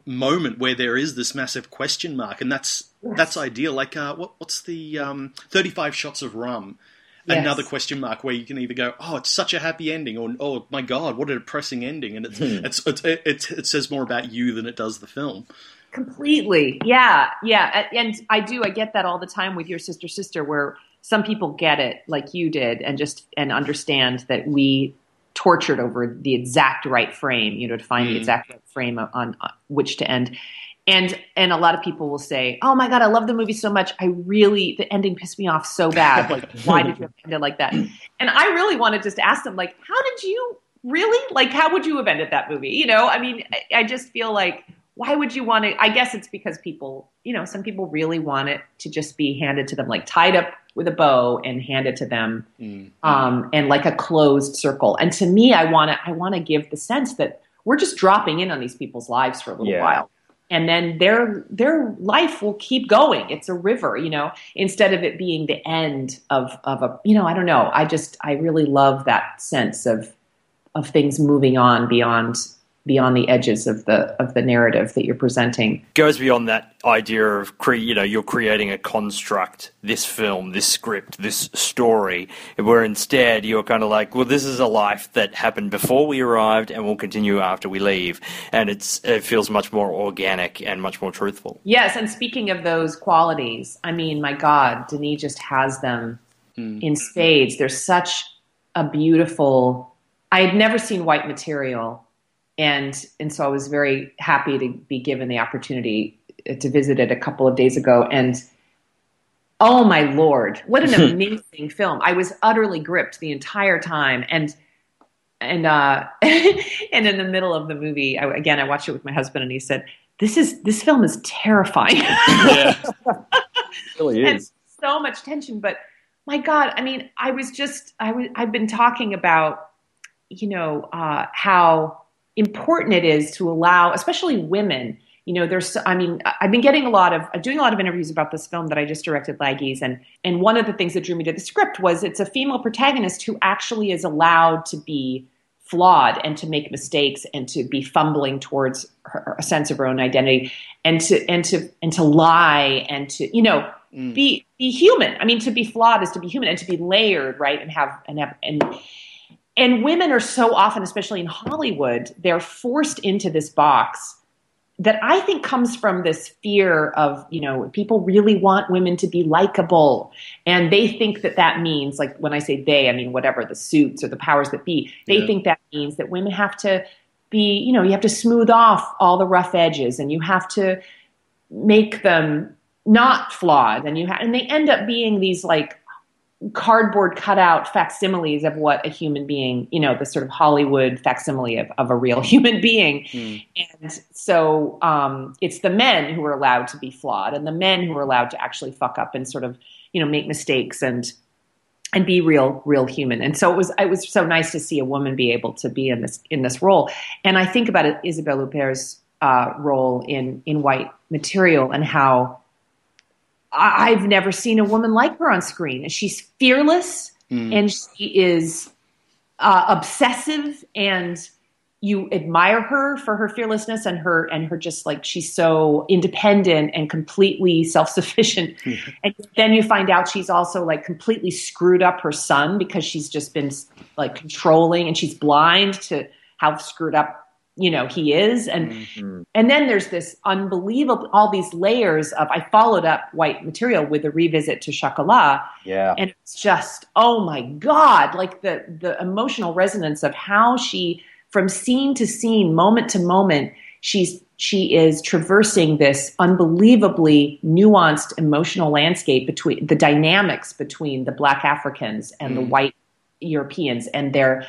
moment where there is this massive question mark, and that's that's ideal. Like, uh, what, what's the um, thirty-five shots of rum? Yes. Another question mark where you can either go, "Oh, it's such a happy ending," or "Oh my God, what a depressing ending," and it's, hmm. it's, it's it, it, it says more about you than it does the film. Completely, yeah, yeah, and I do. I get that all the time with your sister, sister, where some people get it like you did, and just and understand that we tortured over the exact right frame, you know, to find mm. the exact right frame on, on, which to end. And and a lot of people will say, "Oh my god, I love the movie so much. I really the ending pissed me off so bad. (laughs) Like, why did you end it like that?" And I really want to just ask them, like, "How did you really like? How would you have ended that movie? You know, I mean, I, I just feel like why would you want to? I guess it's because people, you know, some people really want it to just be handed to them, like tied up with a bow and hand it to them, mm. um, and like a closed circle. And to me, I want to I want to give the sense that we're just dropping in on these people's lives for a little yeah. while. And then their their life will keep going. It's a river, you know, instead of it being the end of of a you know, I don't know. I just I really love that sense of of things moving on beyond beyond the edges of the of the narrative that you're presenting. Goes beyond that idea of cre- you know you're creating a construct, this film, this script, this story, where instead you're kind of like, well, this is a life that happened before we arrived and will continue after we leave, and it's it feels much more organic and much more truthful. Yes, and speaking of those qualities, I mean, my God, Denis just has them mm. in spades. There's such a beautiful. I had never seen white material and and so I was very happy to be given the opportunity to visit it a couple of days ago. And oh my lord what an (laughs) amazing film. I was utterly gripped the entire time. And and uh (laughs) and in the middle of the movie I, again I watched it with my husband and he said this is this film is terrifying. Yeah. (laughs) It really is. and so much tension. But my god I mean I was just I was I've been talking about you know uh how important it is to allow, especially women, you know there's i mean i've been getting a lot of doing a lot of interviews about this film that i just directed laggies and and one of the things that drew me to the script was it's a female protagonist who actually is allowed to be flawed and to make mistakes and to be fumbling towards her, a sense of her own identity and to and to and to lie and to you know mm. be be human i mean to be flawed is to be human and to be layered right and have and have and and women are so often especially in hollywood they're forced into this box that I think comes from this fear of, you know, people really want women to be likable. And they think that that means, like when I say they, I mean whatever, the suits or the powers that be, they yeah. think that means that women have to be, you know, you have to smooth off all the rough edges and you have to make them not flawed. And you have, and they end up being these like cardboard cutout facsimiles of what a human being, you know, the sort of Hollywood facsimile of, of a real (laughs) human being. Mm. And so um, it's the men who are allowed to be flawed and the men who are allowed to actually fuck up and sort of, you know, make mistakes and and be real, real human. And so it was it was so nice to see a woman be able to be in this in this role. And I think about it, Isabelle Huppert's uh, role in in White Material and how I've never seen a woman like her on screen. And she's fearless mm. and she is uh, obsessive and you admire her for her fearlessness and her and her just like she's so independent and completely self-sufficient and then you find out she's also like completely screwed up her son because she's just been like controlling and she's blind to how screwed up you know he is and mm-hmm. and then there's this unbelievable all these layers of i followed up white material with a revisit to chocolat yeah and it's just oh my god like the the emotional resonance of how she from scene to scene moment to moment she's she is traversing this unbelievably nuanced emotional landscape between the dynamics between the black africans and mm. the white europeans and their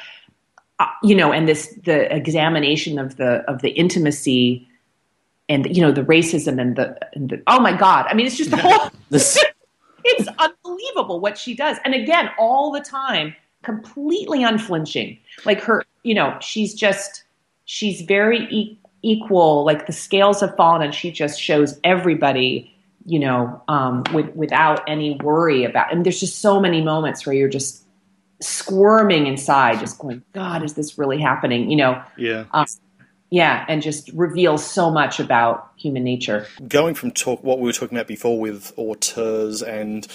uh, you know, and this the examination of the of the intimacy and you know the racism and the, and the oh my god, I mean it's just the (laughs) whole. (laughs) it's unbelievable what she does, and again, all the time, completely unflinching. Like her, you know, she's just she's very e- equal. Like the scales have fallen, and she just shows everybody you know, um, with, without any worry about. And there's just so many moments where you're just squirming inside, just going, God, is this really happening? You know? Yeah. Um, yeah, and just reveals so much about human nature. Going from talk what we were talking about before with auteurs and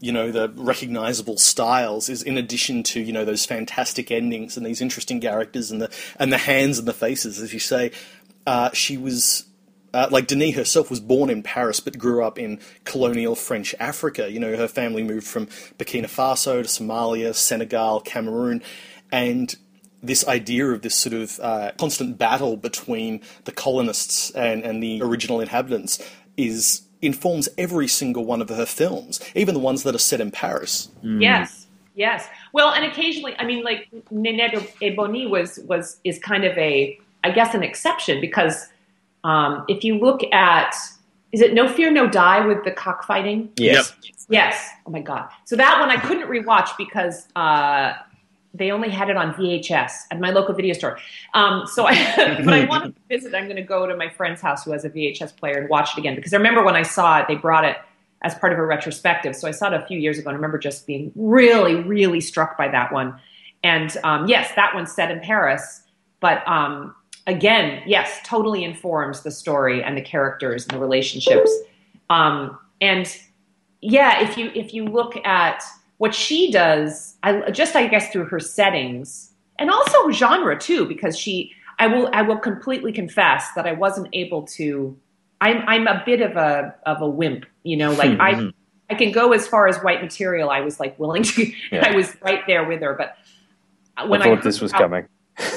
you know the recognizable styles is in addition to you know those fantastic endings and these interesting characters and the and the hands and the faces, as you say. Uh, she was uh, like Denis herself was born in Paris but grew up in colonial French Africa. You know, her family moved from Burkina Faso to Somalia, Senegal, Cameroon, and this idea of this sort of uh, constant battle between the colonists and, and the original inhabitants is informs every single one of her films, even the ones that are set in Paris. Mm. Yes. Yes. Well, and occasionally, I mean, like Nénette et Boni was was is kind of a, I guess, an exception because um, if you look at, is it No Fear, No Die with the cockfighting? Yes. Yep. Yes. Oh my God. So that one I couldn't rewatch because uh, they only had it on VHS at my local video store. Um, so I, (laughs) but I wanted to visit. I'm going to go to my friend's house who has a VHS player and watch it again because I remember when I saw it, they brought it as part of a retrospective. So I saw it a few years ago and I remember just being really, really struck by that one. And um, yes, that one's set in Paris, but um, again, yes, totally informs the story and the characters and the relationships. Um, and yeah, if you if you look at what she does, I just I guess through her settings and also genre too, because she I will I will completely confess that I wasn't able to. I'm I'm a bit of a of a wimp, you know. Like mm-hmm. I I can go as far as white material. I was like willing to. (laughs) Yeah. I was right there with her, but when I thought I this was coming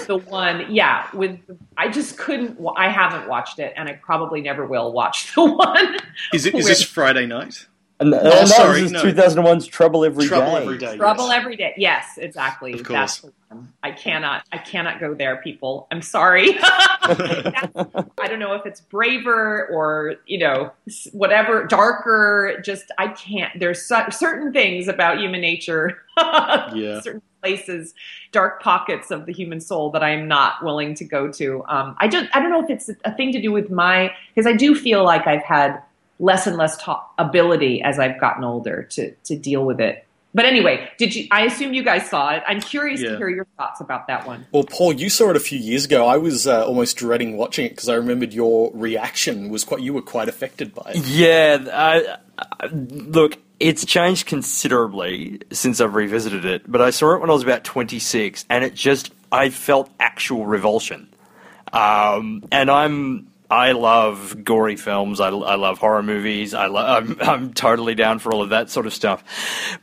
the one, yeah, with I just couldn't. I haven't watched it, and I probably never will watch (laughs) the one. Is it? Is this Friday night? And, and oh, sorry, no. 2001's Trouble Every Trouble Day. Every Day. Trouble yes. Every Day. Yes, exactly. Of course. That's the one. I cannot. I cannot go there, people. I'm sorry. (laughs) I don't know if it's braver or you know whatever darker. Just I can't. There's certain things about human nature. (laughs) yeah. Certain places, dark pockets of the human soul that I'm not willing to go to. Um, I just I don't know if it's a thing to do with my because I do feel like I've had less and less ta- ability as I've gotten older to to deal with it. But anyway, did you? I assume you guys saw it. I'm curious Yeah. to hear your thoughts about that one. Well, Paul, you saw it a few years ago. I was uh, almost dreading watching it because I remembered your reaction was quite. You were quite affected by it. Yeah, I, I, look, it's changed considerably since I've revisited it, but I saw it when I was about 26, and it just, I felt actual revulsion. Um, and I'm, I love gory films. I, I love horror movies. I lo- I'm, I'm totally down for all of that sort of stuff.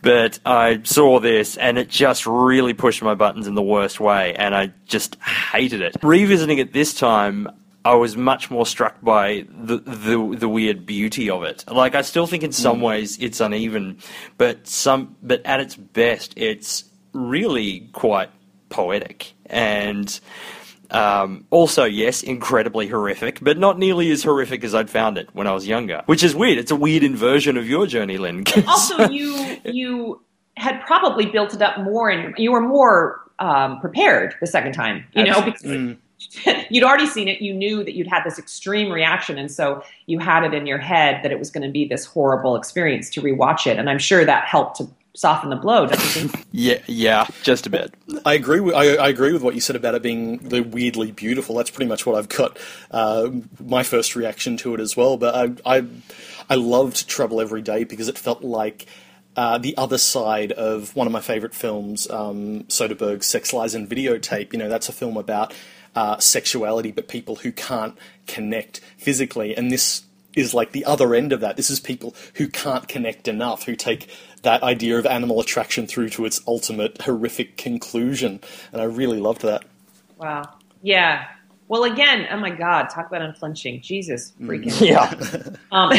But I saw this, and it just really pushed my buttons in the worst way, and I just hated it. Revisiting it this time, I was much more struck by the, the the weird beauty of it. Like I still think in some mm. ways it's uneven, but some but at its best it's really quite poetic and um, also yes, incredibly horrific, but not nearly as horrific as I'd found it when I was younger. Which is weird. It's a weird inversion of your journey, Lynn. Also, (laughs) you you had probably built it up more, and you were more um, prepared the second time. You know, because (laughs) you'd already seen it. You knew that you'd had this extreme reaction, and so you had it in your head that it was going to be this horrible experience to rewatch it. And I'm sure that helped to soften the blow. Don't you think? (laughs) yeah, yeah, just a bit. I agree. With, I, I agree with what you said about it being the weirdly beautiful. That's pretty much what I've got. Uh, my first reaction to it as well. But I, I, I loved Trouble Every Day because it felt like. Uh, the other side of one of my favourite films, um, Soderbergh's Sex, Lies, and Videotape. You know, that's a film about uh, sexuality, but people who can't connect physically. And this is like the other end of that. This is people who can't connect enough, who take that idea of animal attraction through to its ultimate horrific conclusion. And I really loved that. Wow. Yeah. Well, again, oh my God, talk about unflinching. Jesus, freaking. (laughs) Yeah. (laughs) Um,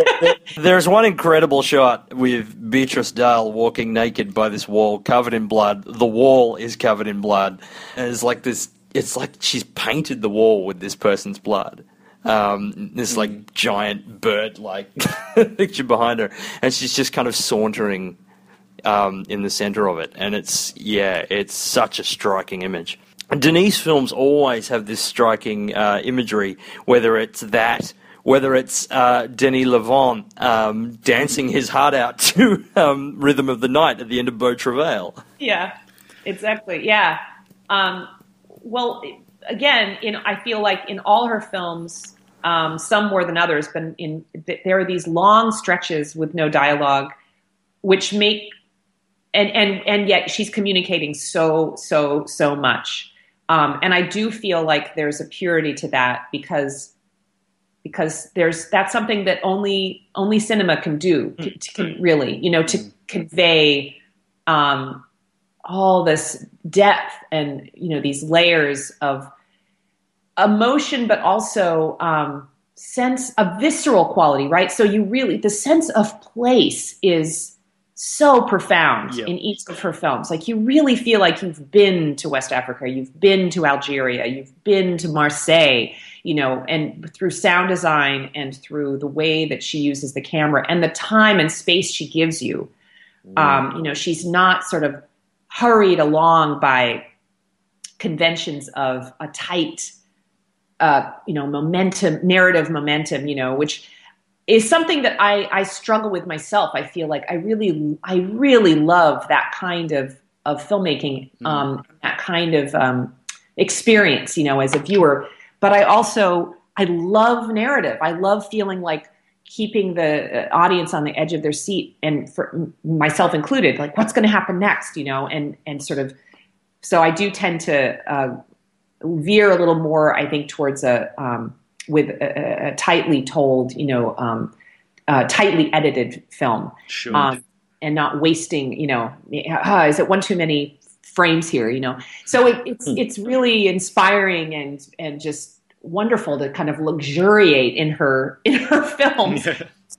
(laughs) There's one incredible shot with Béatrice Dalle walking naked by this wall covered in blood. The wall is covered in blood. And it's like this, it's like she's painted the wall with this person's blood. Um, this like giant bird like (laughs) picture behind her. And she's just kind of sauntering um, in the center of it. And it's, yeah, it's such a striking image. Denise films always have this striking uh, imagery, whether it's that, whether it's uh, Denis Lavant um, dancing his heart out (laughs) to um, Rhythm of the Night at the end of Beau Travail. yeah, exactly. Yeah. Um, well, again, in I feel like in all her films, um, some more than others, but in there are these long stretches with no dialogue, which make and and and yet she's communicating so so so much. Um, and I do feel like there's a purity to that because because there's that's something that only only cinema can do can, can really you know to convey um, all this depth and you know these layers of emotion but also um, sense a visceral quality right? So you really the sense of place is so profound Yeah. in each of her films. Like you really feel like you've been to west africa you've been to algeria you've been to marseille you know and through sound design and through the way that she uses the camera and the time and space she gives you. Um, you know she's not sort of hurried along by conventions of a tight uh, you know momentum narrative momentum you know which is something that I, I struggle with myself. I feel like i really i really love that kind of of filmmaking um, that kind of um, experience you know as a viewer. But i also i love narrative. I love feeling like keeping the uh, audience on the edge of their seat and for myself included like what's going to happen next you know and and sort of so i do tend to uh, veer a little more i think towards a um, with a, a tightly told you know um, uh, tightly edited film. Sure. um, and not wasting you know ah, is it one too many frames here you know? So it, it's it's really inspiring and and just wonderful to kind of luxuriate in her in her (laughs) films.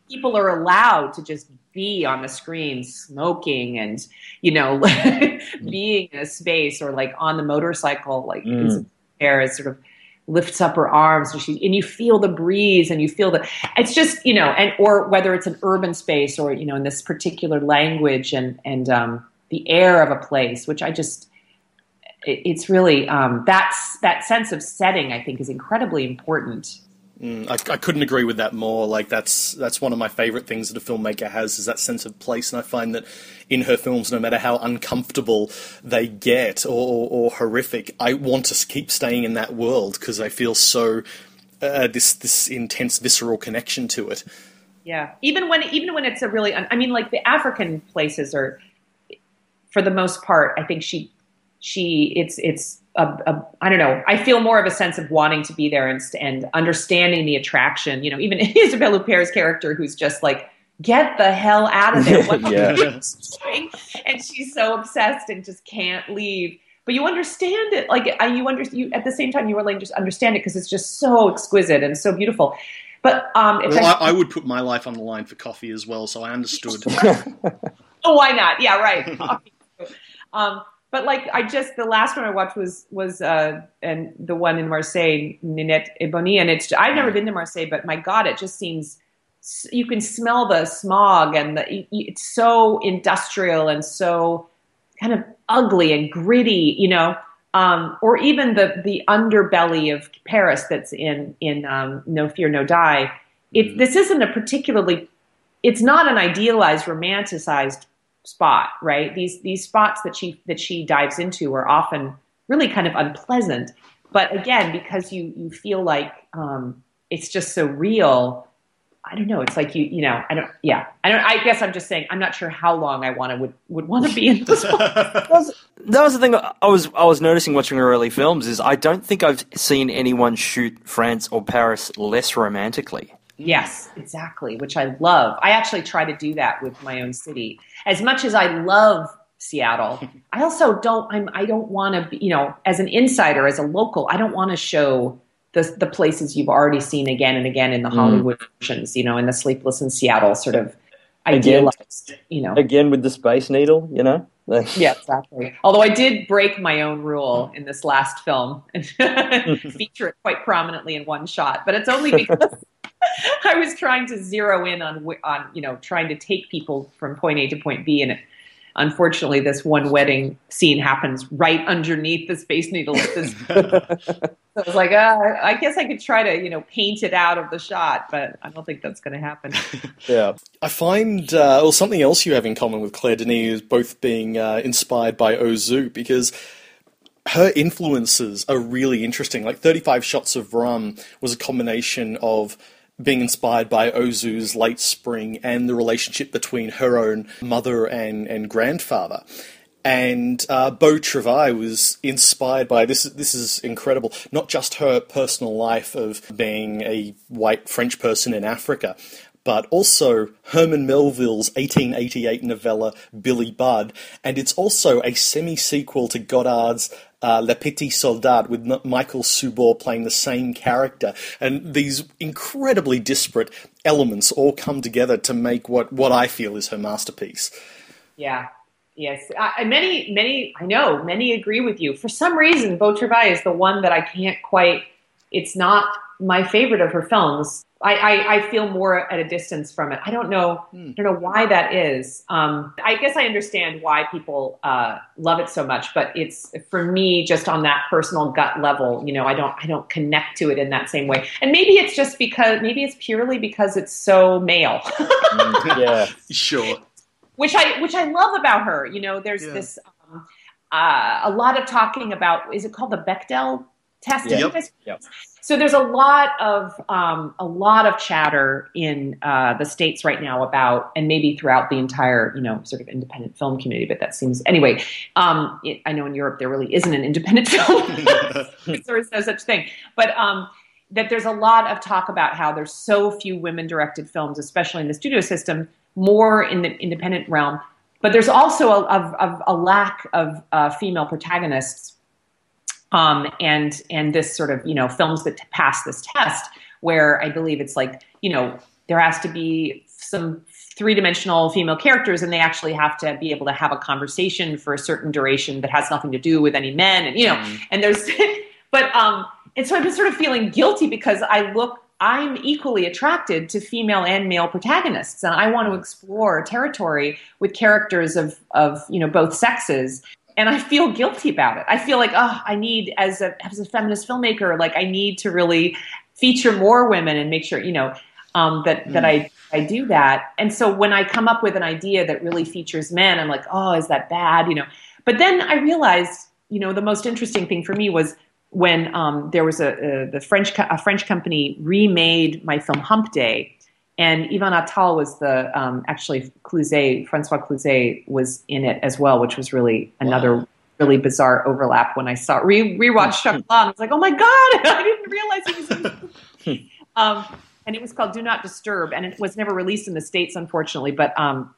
People are allowed to just be on the screen smoking and you know (laughs) being in a space or like on the motorcycle like Mm. there sort of lifts up her arms and she and you feel the breeze and you feel the it's just you know and or whether it's an urban space or you know in this particular language and and um the air of a place, which I just it, it's really um, that's that sense of setting. I think is incredibly important. Mm, I, I, couldn't agree with that more. Like that's that's one of my favorite things that a filmmaker has is that sense of place, and I find that in her films, no matter how uncomfortable they get or, or, or horrific, I want to keep staying in that world because I feel so uh, this this intense visceral connection to it. Yeah, even when even when it's a really, I mean, like the African places are, for the most part, I think she she it's it's a, a I don't know. I feel more of a sense of wanting to be there and and understanding the attraction. You know, even (laughs) Isabelle Huppert's character, who's just like, get the hell out of there. What (laughs) yeah. doing? And she's so obsessed and just can't leave. But you understand it, like you under you at the same time you really just understand it because it's just so exquisite and so beautiful. But um, well, I, I, would put my life on the line for coffee as well, so I understood. (laughs) oh, why not? Yeah, right. um, but like I just the last one I watched was was uh, and the one in Marseille, Nénette et Boni, and it's I've never been to Marseille, but my God, it just seems you can smell the smog and the, it's so industrial and so kind of ugly and gritty, you know. Um, or even the the underbelly of Paris that's in in um, No Fear No Die. It, mm. This isn't a particularly. It's not an idealized, romanticized spot, right? These these spots that she that she dives into are often really kind of unpleasant. But again, because you you feel like um, it's just so real, I don't know. It's like you, you know, I don't, yeah, I don't, I guess I'm just saying, I'm not sure how long I want to, would, would want to be in this. (laughs) that, was, that was the thing I was, I was noticing watching her early films is I don't think I've seen anyone shoot France or Paris less romantically. Yes, exactly, which I love. I actually try to do that with my own city. As much as I love Seattle, (laughs) I also don't, I'm, I don't want to you know, as an insider, as a local, I don't want to show the the places you've already seen again and again in the mm. Hollywood versions, you know, in the Sleepless in Seattle sort of idealized, again, you know. Again with the Space Needle, you know. (laughs) yeah, exactly. Although I did break my own rule mm-hmm. in this last film and mm-hmm. (laughs) feature it quite prominently in one shot, but it's only because (laughs) I was trying to zero in on on you know trying to take people from point A to point B, and it unfortunately, this one wedding scene happens right underneath the Space Needle. (laughs) so I was like, uh, I guess I could try to, you know, paint it out of the shot, but I don't think that's going to happen. (laughs) yeah. I find, uh, well, something else you have in common with Claire Denis is both being uh, inspired by Ozu because her influences are really interesting. Like 35 Shots of Rum was a combination of being inspired by Ozu's late spring and the relationship between her own mother and, and grandfather. And uh, Beau Travail was inspired by this. This is incredible. Not just her personal life of being a white French person in Africa, but also Herman Melville's 1888 novella Billy Budd, and it's also a semi-sequel to Godard's uh, Le Petit Soldat with M- Michael Subor playing the same character, and these incredibly disparate elements all come together to make what what I feel is her masterpiece. Yeah. Yes, I, many, many. I know many agree with you. For some reason, Beau Travail is the one that I can't quite. It's not my favorite of her films. I, I, I, feel more at a distance from it. I don't know. Hmm. I don't know why that is. Um, I guess I understand why people uh, love it so much, but it's for me just on that personal gut level. You know, I don't I don't connect to it in that same way. And maybe it's just because maybe it's purely because it's so male. (laughs) Mm, yeah, sure. Which I which I love about her. You know, there's yeah. this um, uh, a lot of talking about. Is it called the Bechdel test? Yep. yep. So there's a lot of um, a lot of chatter in uh, the states right now about, and maybe throughout the entire, you know, sort of independent film community. But that seems anyway. Um, it, I know in Europe there really isn't an independent (laughs) film; (laughs) there is no such thing. But um, that there's a lot of talk about how there's so few women-directed films, especially in the studio system, more in the independent realm. But there's also a, a, a lack of uh, female protagonists um, and and this sort of you know films that pass this test where I believe it's like you know there has to be some three dimensional female characters and they actually have to be able to have a conversation for a certain duration that has nothing to do with any men and you know mm. and there's (laughs) but um and so I've been sort of feeling guilty because I look I'm equally attracted to female and male protagonists, and I want to explore territory with characters of of you know both sexes. And I feel guilty about it. I feel like, oh, I need as a as a feminist filmmaker, like I need to really feature more women and make sure you know um, that mm. that I I do that. And so when I come up with an idea that really features men, I'm like, oh, is that bad? You know. But then I realized, you know, the most interesting thing for me was when um, there was a, a, the French a French company remade my film Humpday, and Ivan Attal was the um, actually Cluzet Francois Cluzet was in it as well, which was really another wow. really bizarre overlap. When I saw re rewatched Chocolat, I was like, oh my god, (laughs) I didn't realize he was. In (laughs) um, and it was called Do Not Disturb, and it was never released in the states, unfortunately. But um,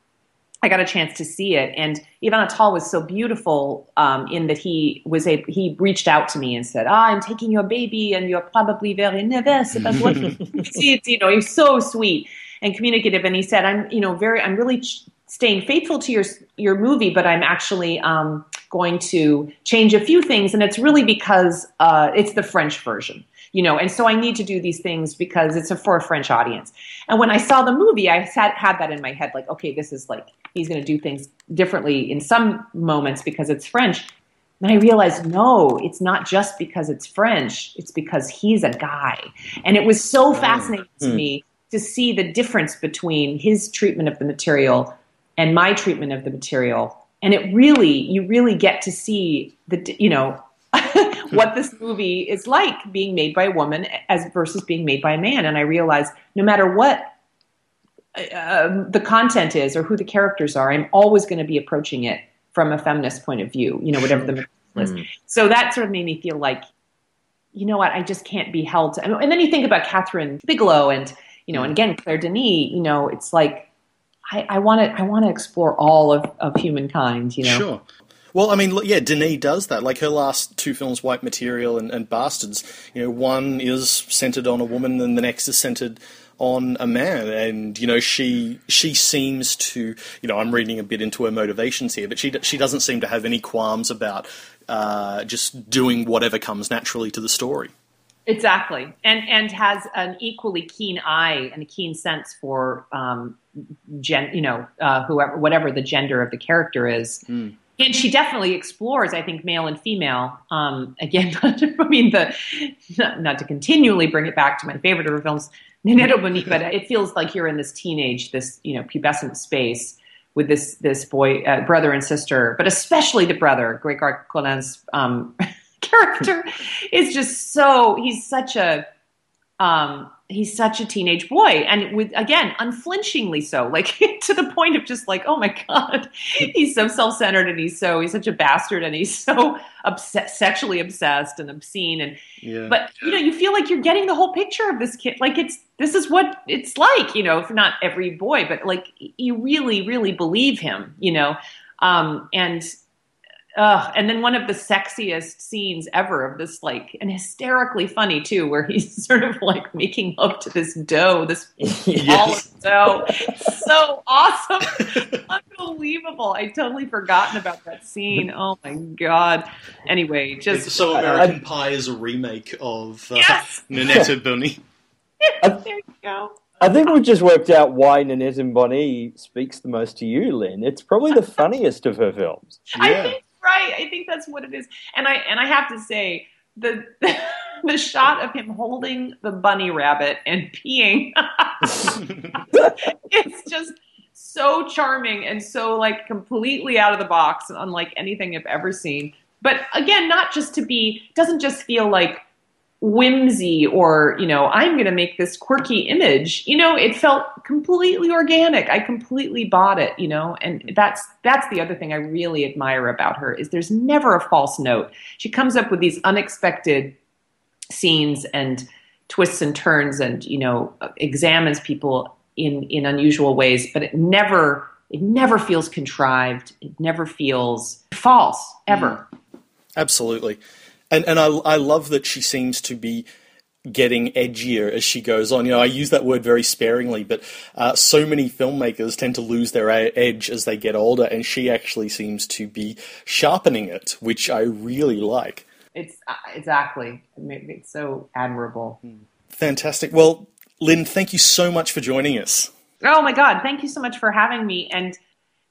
I got a chance to see it, and Ivan Attal was so beautiful um, in that he was a he reached out to me and said, "Ah, I'm taking your baby, and you're probably very nervous about what (laughs) see it." You know, he's so sweet and communicative, and he said, "I'm you know very I'm really ch- staying faithful to your your movie, but I'm actually um, going to change a few things, and it's really because uh, it's the French version." You know, and so I need to do these things because it's a, for a French audience. And when I saw the movie, I sat, had that in my head, like, okay, this is like, he's going to do things differently in some moments because it's French. And I realized, no, it's not just because it's French, it's because he's a guy. And it was so fascinating to hmm. me to see the difference between his treatment of the material and my treatment of the material. And it really, you really get to see the, you know, (laughs) (laughs) what this movie is like being made by a woman as versus being made by a man. And I realized no matter what uh, the content is or who the characters are, I'm always going to be approaching it from a feminist point of view, you know, whatever the (laughs) is. Mm. So that sort of made me feel like, you know what, I just can't be held to. And then you think about Kathryn Bigelow and, you know, and again, Claire Denis, you know, it's like, I want to I want to explore all of, of humankind, you know. Sure. Well, I mean, yeah, Denis does that. Like her last two films, White Material and, and Bastards, you know, one is centered on a woman and the next is centered on a man. And you know she she seems to you know I'm reading a bit into her motivations here but she she doesn't seem to have any qualms about uh, just doing whatever comes naturally to the story. Exactly. And and has an equally keen eye and a keen sense for um, gen you know uh, whoever whatever the gender of the character is. Mm and she definitely explores, I think, male and female. Um, again, (laughs) I mean, the not, not, to continually bring it back to my favorite of her films, Nénette et Boni, but it feels like you're in this teenage, this you know, pubescent space with this this boy, uh, brother and sister, but especially the brother, Grégoire Colin's um, (laughs) character, is just so he's such a um, he's such a teenage boy. And with again unflinchingly so (laughs) like to the point of just like oh my god (laughs) he's so self-centered and he's so he's such a bastard and he's (laughs) so obsessed sexually obsessed and obscene and yeah. but you know you feel like you're getting the whole picture of this kid. Like it's this is what it's like you know for not every boy but like you really really believe him you know? Um, and uh, and then one of the sexiest scenes ever of this, like, and hysterically funny too, where (laughs) he's sort of like making love to this dough, this (laughs) yes. dough. so awesome, (laughs) unbelievable. I totally forgotten about that scene. Oh my god. Anyway, just so American Pie is a remake of uh, yes! Nénette et Boni. there you go. I think we've just worked out why Ninette Boni speaks the most to you, Lynn. It's probably the funniest of her films. Yeah. I think right. I think that's what it is. And I and I have to say the (laughs) the shot of him holding the bunny rabbit and peeing (laughs) it's just so charming and so like completely out of the box unlike anything I've ever seen. But again, not just to be doesn't just feel like whimsy or you know i'm going to make this quirky image you know it felt completely organic. I completely bought it you know and that's that's the other thing i really admire about her is there's never a false note. She comes up with these unexpected scenes and twists and turns and you know examines people in in unusual ways but it never it never feels contrived. It never feels false ever. Mm. Absolutely and and I I love that she seems to be getting edgier as she goes on. You know, I use that word very sparingly, but uh, so many filmmakers tend to lose their edge as they get older, and she actually seems to be sharpening it, which I really like. It's uh, exactly it's so admirable. Hmm. Fantastic. Well, Lynn, thank you so much for joining us. Oh my God! Thank you so much for having me and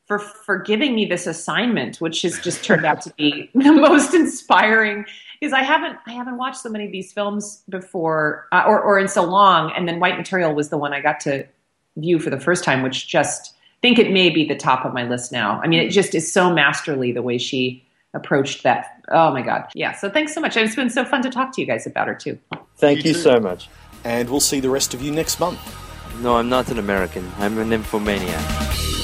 for for giving me this assignment, which has just turned out to be (laughs) the most inspiring. Because I haven't I haven't watched so many of these films before, uh, or or in so long. And then White Material was the one I got to view for the first time, which just think it may be the top of my list now. I mean, it just is so masterly the way she approached that. Oh my God. Yeah. So thanks so much. It's been so fun to talk to you guys about her too. Thank You you, too. so much. And we'll see the rest of you next month. No, I'm not an American. I'm an infomaniac.